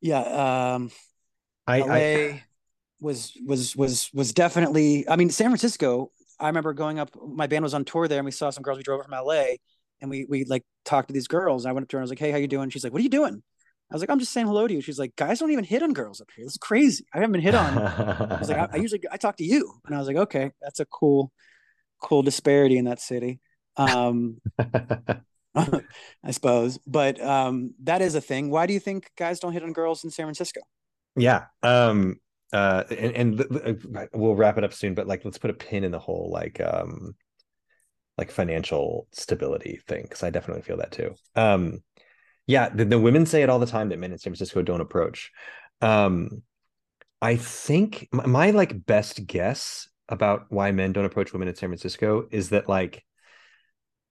yeah, um, I, LA I, was was was was definitely. I mean, San Francisco I remember going up. My band was on tour there, and we saw some girls. We drove from LA, and we we like talked to these girls. I went up to her and I was like, "Hey, how you doing?" She's like, "What are you doing?" I was like, "I'm just saying hello to you." She's like, "Guys don't even hit on girls up here. This is crazy. I haven't been hit on." I was like, I, I, usually I talk to you," and I was like, "Okay, that's a cool, cool disparity in that city." Um, I suppose, but um, that is a thing. Why do you think guys don't hit on girls in San Francisco? Yeah, um, uh and, and uh, we'll wrap it up soon but like let's put a pin in the whole like um like financial stability thing because i definitely feel that too. Um yeah the, the women say it all the time that men in san francisco don't approach. Um i think my, my like best guess about why men don't approach women in san francisco is that like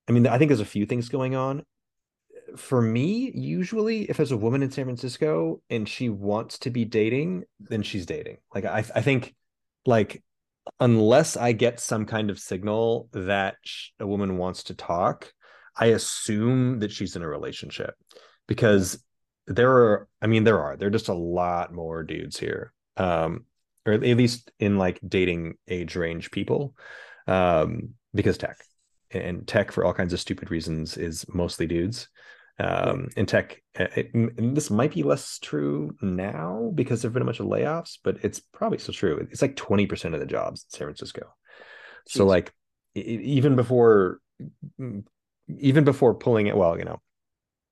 i mean i think there's a few things going on for me, usually, if there's a woman in San Francisco and she wants to be dating, then she's dating. Like I, I think, like unless I get some kind of signal that a woman wants to talk, I assume that she's in a relationship because there are. I mean, there are. There are just a lot more dudes here, um, or at least in like dating age range people, um, because tech and tech for all kinds of stupid reasons is mostly dudes um, in tech. Uh, it, this might be less true now because there've been a bunch of layoffs, but it's probably still true. It's like twenty percent of the jobs in San Francisco. Jeez. So like even before, even before pulling it, well, you know,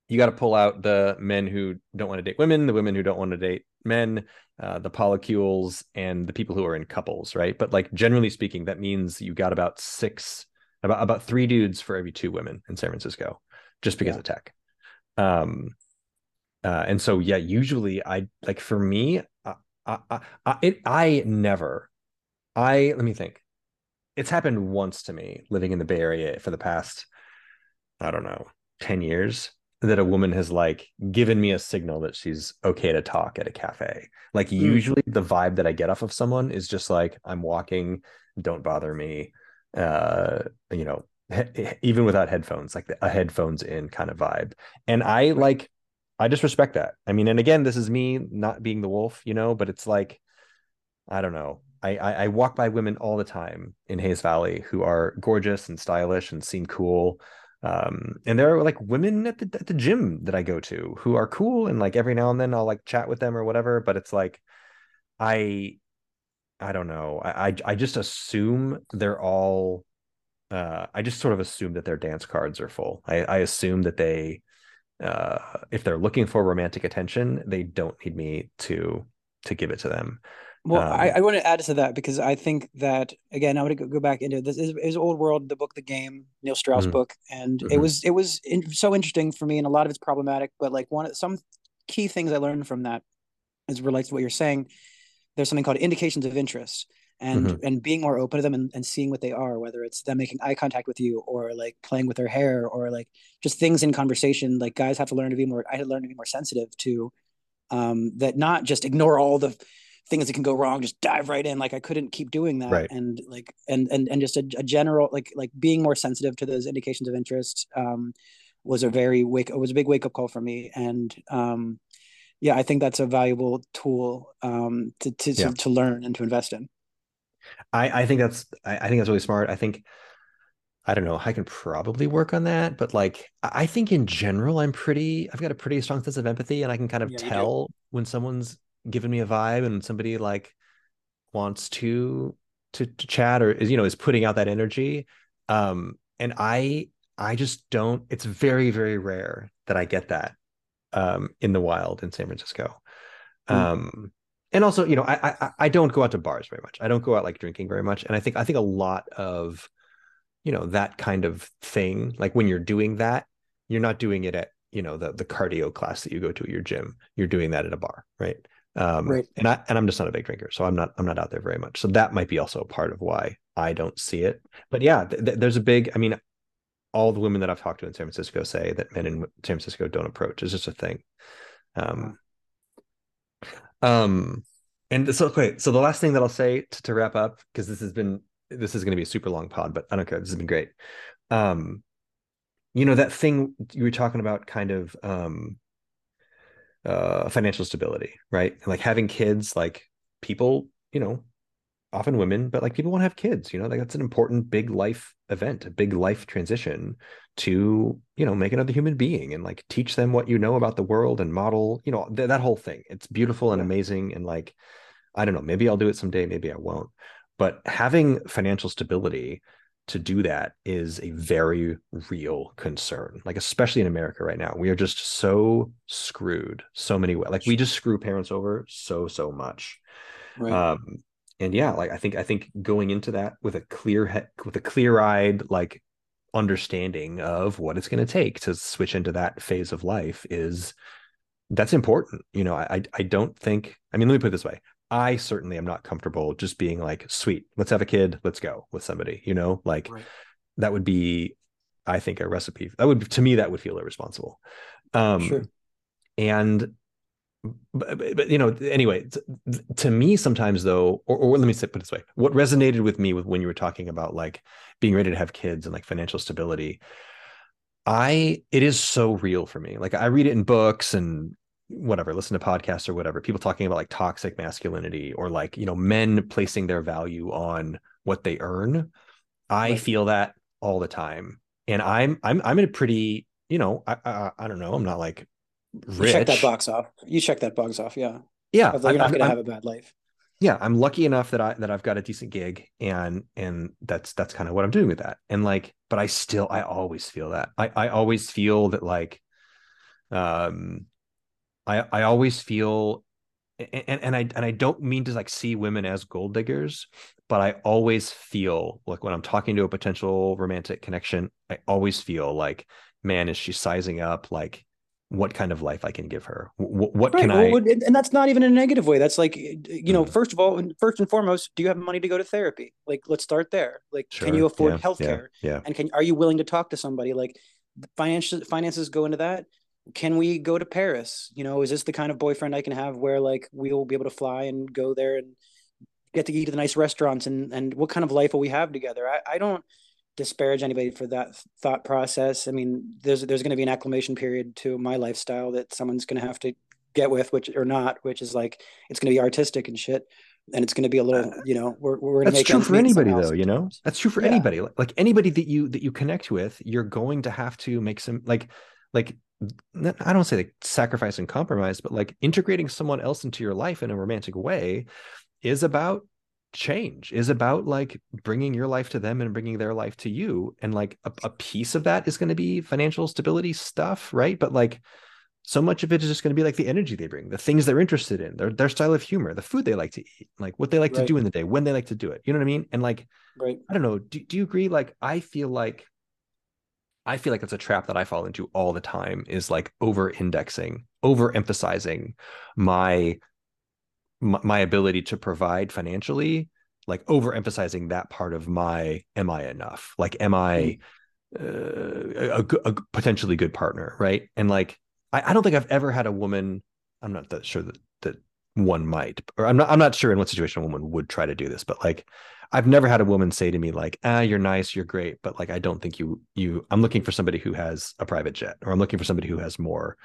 you got to pull out the men who don't want to date women, the women who don't want to date men, uh, the polycules, and the people who are in couples, right? But like generally speaking, that means you got about six, about about three dudes for every two women in San Francisco, just because yeah. of tech um uh and so yeah usually i like for me I, I, I it i never i let me think it's happened once to me living in the bay area for the past i don't know 10 years that a woman has like given me a signal that she's okay to talk at a cafe like mm. usually the vibe that i get off of someone is just like i'm walking don't bother me uh you know even without headphones, like a headphones in kind of vibe. And I like, I just respect that. I mean, and again, this is me not being the wolf, you know, but it's like, I don't know. I, I, I walk by women all the time in Hayes Valley who are gorgeous and stylish and seem cool. Um, and there are like women at the at the gym that I go to who are cool and like every now and then I'll like chat with them or whatever. But it's like I I don't know. I I, I just assume they're all uh, I just sort of assume that their dance cards are full. I, I assume that they, uh, if they're looking for romantic attention, they don't need me to to give it to them. Well, um, I, I, want to add to that because I think that again, I want to go back into this is, is Old World, the book, the game, Neil Strauss mm-hmm. book, and mm-hmm. it was it was in, so interesting for me, and a lot of it's problematic. But like one of some key things I learned from that is relates to what you're saying there's something called indications of interest and mm-hmm. and being more open to them and, and seeing what they are whether it's them making eye contact with you or like playing with their hair or like just things in conversation like guys have to learn to be more i had to learn to be more sensitive to um that not just ignore all the things that can go wrong just dive right in like i couldn't keep doing that right. and like and and and just a, a, general like like being more sensitive to those indications of interest um was a very wake it was a big wake up call for me and um yeah i think that's a valuable tool um to to, yeah. to, to learn and to invest in I, I think that's I, I think that's really smart. I think I don't know, I can probably work on that, but like I think in general, I'm pretty I've got a pretty strong sense of empathy and I can kind of yeah, tell when someone's giving me a vibe and somebody like wants to to to chat or is you know is putting out that energy. Um and I I just don't it's very, very rare that I get that um in the wild in San Francisco. Mm. Um and also you know I, I i don't go out to bars very much. I don't go out like drinking very much. And i think i think a lot of you know that kind of thing like when you're doing that you're not doing it at you know the the cardio class that you go to at your gym. You're doing that at a bar right? Um right. and i and i'm just not a big drinker so i'm not i'm not out there very much. So that might be also a part of why i don't see it. But yeah th- th- there's a big i mean all the women that i've talked to in san francisco say that men in san francisco don't approach. It's just a thing. Um um, and so okay, so the last thing that I'll say to, to wrap up, because this has been this is going to be a super long pod, but I don't care. This has been great. Um, you know that thing you were talking about, kind of um, uh, financial stability, right? Like having kids, like people, you know, often women, but like people want to have kids. You know, like that's an important big life event, a big life transition to you know make another human being and like teach them what you know about the world and model you know th- that whole thing. It's beautiful and amazing and like i don't know maybe i'll do it someday maybe i won't. But having financial stability to do that is a very real concern like especially in america right now. We are just so screwed so many ways like we just screw parents over so so much. Right. um and yeah like i think i think going into that with a clear head with a clear eyed like understanding of what it's going to take to switch into that phase of life is that's important. You know, I I don't think. I mean, let me put it this way: I certainly am not comfortable just being like, "Sweet, let's have a kid, let's go with somebody." You know, like right. that would be, I think, a recipe. That would to me that would feel irresponsible. Um, sure. And but, but, you know anyway to, to, me sometimes though or, or let me say, put it this way. What resonated with me with when you were talking about like being ready to have kids and like financial stability i it is so real for me. Like i read it in books and whatever listen to podcasts or whatever people talking about like toxic masculinity or like you know men placing their value on what they earn. I right. feel that all the time. And i'm i'm i'm in a pretty you know I, I i don't know i'm not like rich. You check that box off. You check that box off. Yeah. Yeah. You're not going to have a bad life. Yeah. I'm lucky enough that I, that I've got a decent gig and, and that's, that's kind of what I'm doing with that. And like, but I still, I always feel that I, I always feel that like, um, I, I always feel, and, and I, and I don't mean to like see women as gold diggers, but I always feel like when I'm talking to a potential romantic connection, I always feel like, man, is she sizing up like what kind of life I can give her. what, what right. can I? and that's not even a negative way. That's like, you know, mm. first of all, first and foremost, do you have money to go to therapy? Like, let's start there. Like, sure. can you afford yeah. healthcare? Yeah. yeah. And can are you willing to talk to somebody? Like, financial finances go into that. Can we go to Paris? You know, is this the kind of boyfriend I can have where like we'll be able to fly and go there and get to eat at the nice restaurants and and what kind of life will we have together? I, I don't disparage anybody for that thought process. I mean, there's there's going to be an acclimation period to my lifestyle that someone's going to have to get with, which or not, which is like it's going to be artistic and shit, and it's going to be a little, uh, you know, we're we're going to that's true for anybody though, you know, that's true for yeah. anybody. Like, like anybody that you that you connect with, you're going to have to make some like like I don't say like sacrifice and compromise, but like integrating someone else into your life in a romantic way is about change is about like bringing your life to them and bringing their life to you. And like a, a piece of that is going to be financial stability stuff right? But like so much of it is just going to be like the energy they bring the things they're interested in their, their style of humor the food they like to eat like what they like right. to do in the day when they like to do it. You know what i mean? And like right. I don't know do, do you agree? Like i feel like i feel like it's a trap that i fall into all the time is like over indexing over emphasizing my my, my ability to provide financially like overemphasizing that part of my am i enough? Like am i uh, a, a, potentially good partner right? And like I, I don't think i've ever had a woman i'm not that sure that that one might or i'm not i'm not sure in what situation a woman would try to do this but like i've never had a woman say to me like ah you're nice you're great but like i don't think you you i'm looking for somebody who has a private jet or i'm looking for somebody who has more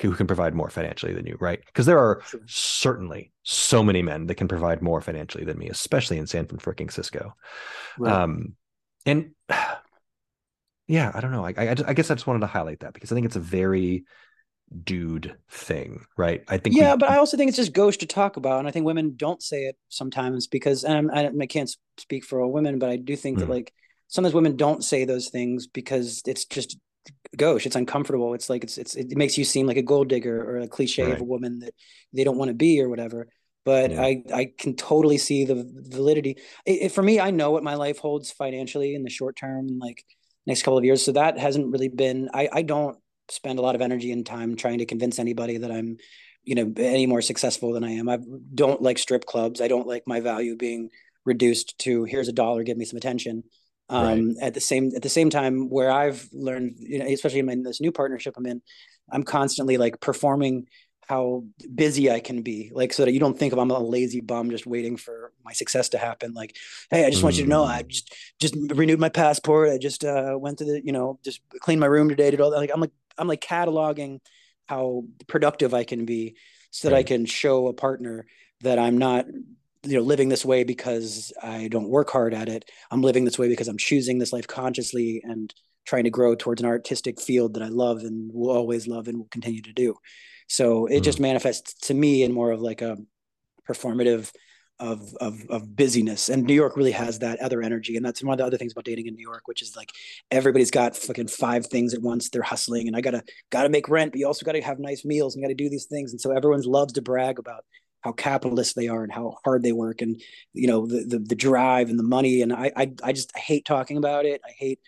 who can provide more financially than you, right? Because there are sure. certainly so many men that can provide more financially than me, especially in San Francisco. Right. Um, and yeah, I don't know. I, I, I, guess I just wanted to highlight that because I think it's a very dude thing, right? I think. Yeah, we, but I also think it's just gauche to talk about, and I think women don't say it sometimes because, and I, I can't speak for all women, but I do think mm-hmm. that like sometimes women don't say those things because it's just gauche. It's uncomfortable. It's like it's, it's it makes you seem like a gold digger or a cliche right. of a woman that they don't want to be or whatever. But yeah. i i can totally see the validity. It, it, for me i know what my life holds financially in the short term like next couple of years. So that hasn't really been i i don't spend a lot of energy and time trying to convince anybody that i'm you know any more successful than i am. I don't like strip clubs. I don't like my value being reduced to here's a dollar give me some attention um, right. at the same at the same time where i've learned you know especially in, my, in this new partnership i'm in i'm constantly like performing how busy I can be, like so that you don't think of I'm a lazy bum just waiting for my success to happen. Like, hey, I just want you to know I mm. just just renewed my passport. I just uh, went to the you know just cleaned my room today. Did all that. Like I'm like I'm like cataloging how productive I can be, so that right. I can show a partner that I'm not you know living this way because i don't work hard at it. I'm living this way because i'm choosing this life consciously and trying to grow towards an artistic field that i love and will always love and will continue to do. So it mm. just manifests to me in more of like a performative of, of of busyness. And new york really has that other energy. And that's one of the other things about dating in new york which is like everybody's got fucking five things at once. They're hustling and i gotta gotta make rent but you also gotta have nice meals and you gotta do these things. And so everyone loves to brag about how capitalist they are and how hard they work and you know the the, the drive and the money. And I, I i just hate talking about it. I hate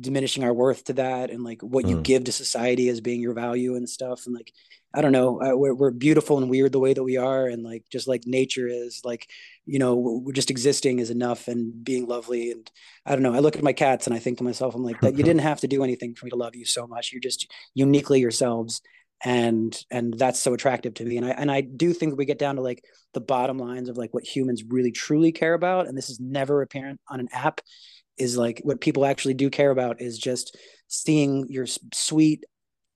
diminishing our worth to that and like what mm. you give to society as being your value and stuff. And like i don't know uh, we're, we're beautiful and weird the way that we are and like just like nature is like you know we're just existing is enough and being lovely. And i don't know i look at my cats and i think to myself i'm like that you didn't have to do anything for me to love you so much. You're just uniquely yourselves and and that's so attractive to me. And i and i do think we get down to like the bottom lines of like what humans really truly care about and this is never apparent on an app is like what people actually do care about is just seeing your sweet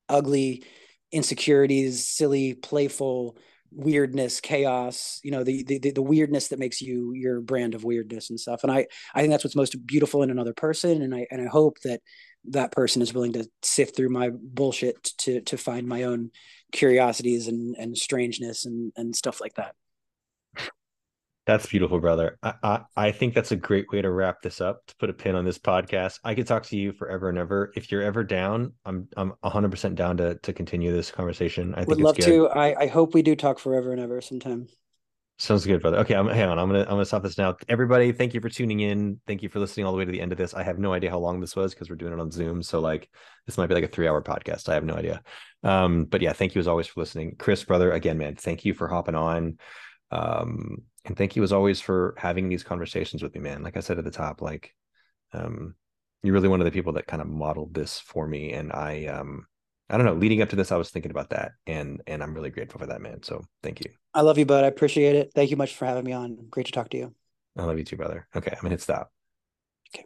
ugly insecurities silly playful weirdness chaos you know the, the the weirdness that makes you your brand of weirdness and stuff. And i i think that's what's most beautiful in another person. And i and i hope that that person is willing to sift through my bullshit to to find my own curiosities and and strangeness and and stuff like that. That's beautiful brother. I, I, I think that's a great way to wrap this up to put a pin on this podcast. I could talk to you forever and ever. If you're ever down i'm i'm 100% down to to continue this conversation. I think would love good. to. I, I hope we do talk forever and ever sometime Sounds good, brother. Okay, I'm hang on. I'm gonna I'm gonna stop this now. Everybody, thank you for tuning in. Thank you for listening all the way to the end of this. I have no idea how long this was because we're doing it on Zoom. So like this might be like a three hour podcast. I have no idea. Um, but yeah, thank you as always for listening. Chris, brother, again, man, thank you for hopping on. Um, and thank you as always for having these conversations with me, man. Like I said at the top, like um you're really one of the people that kind of modeled this for me. And I um I don't know, leading up to this, I was thinking about that and and I'm really grateful for that, man. So thank you. I love you, bud. I appreciate it. Thank you much for having me on. Great to talk to you. I love you too, brother. Okay, I'm gonna hit stop.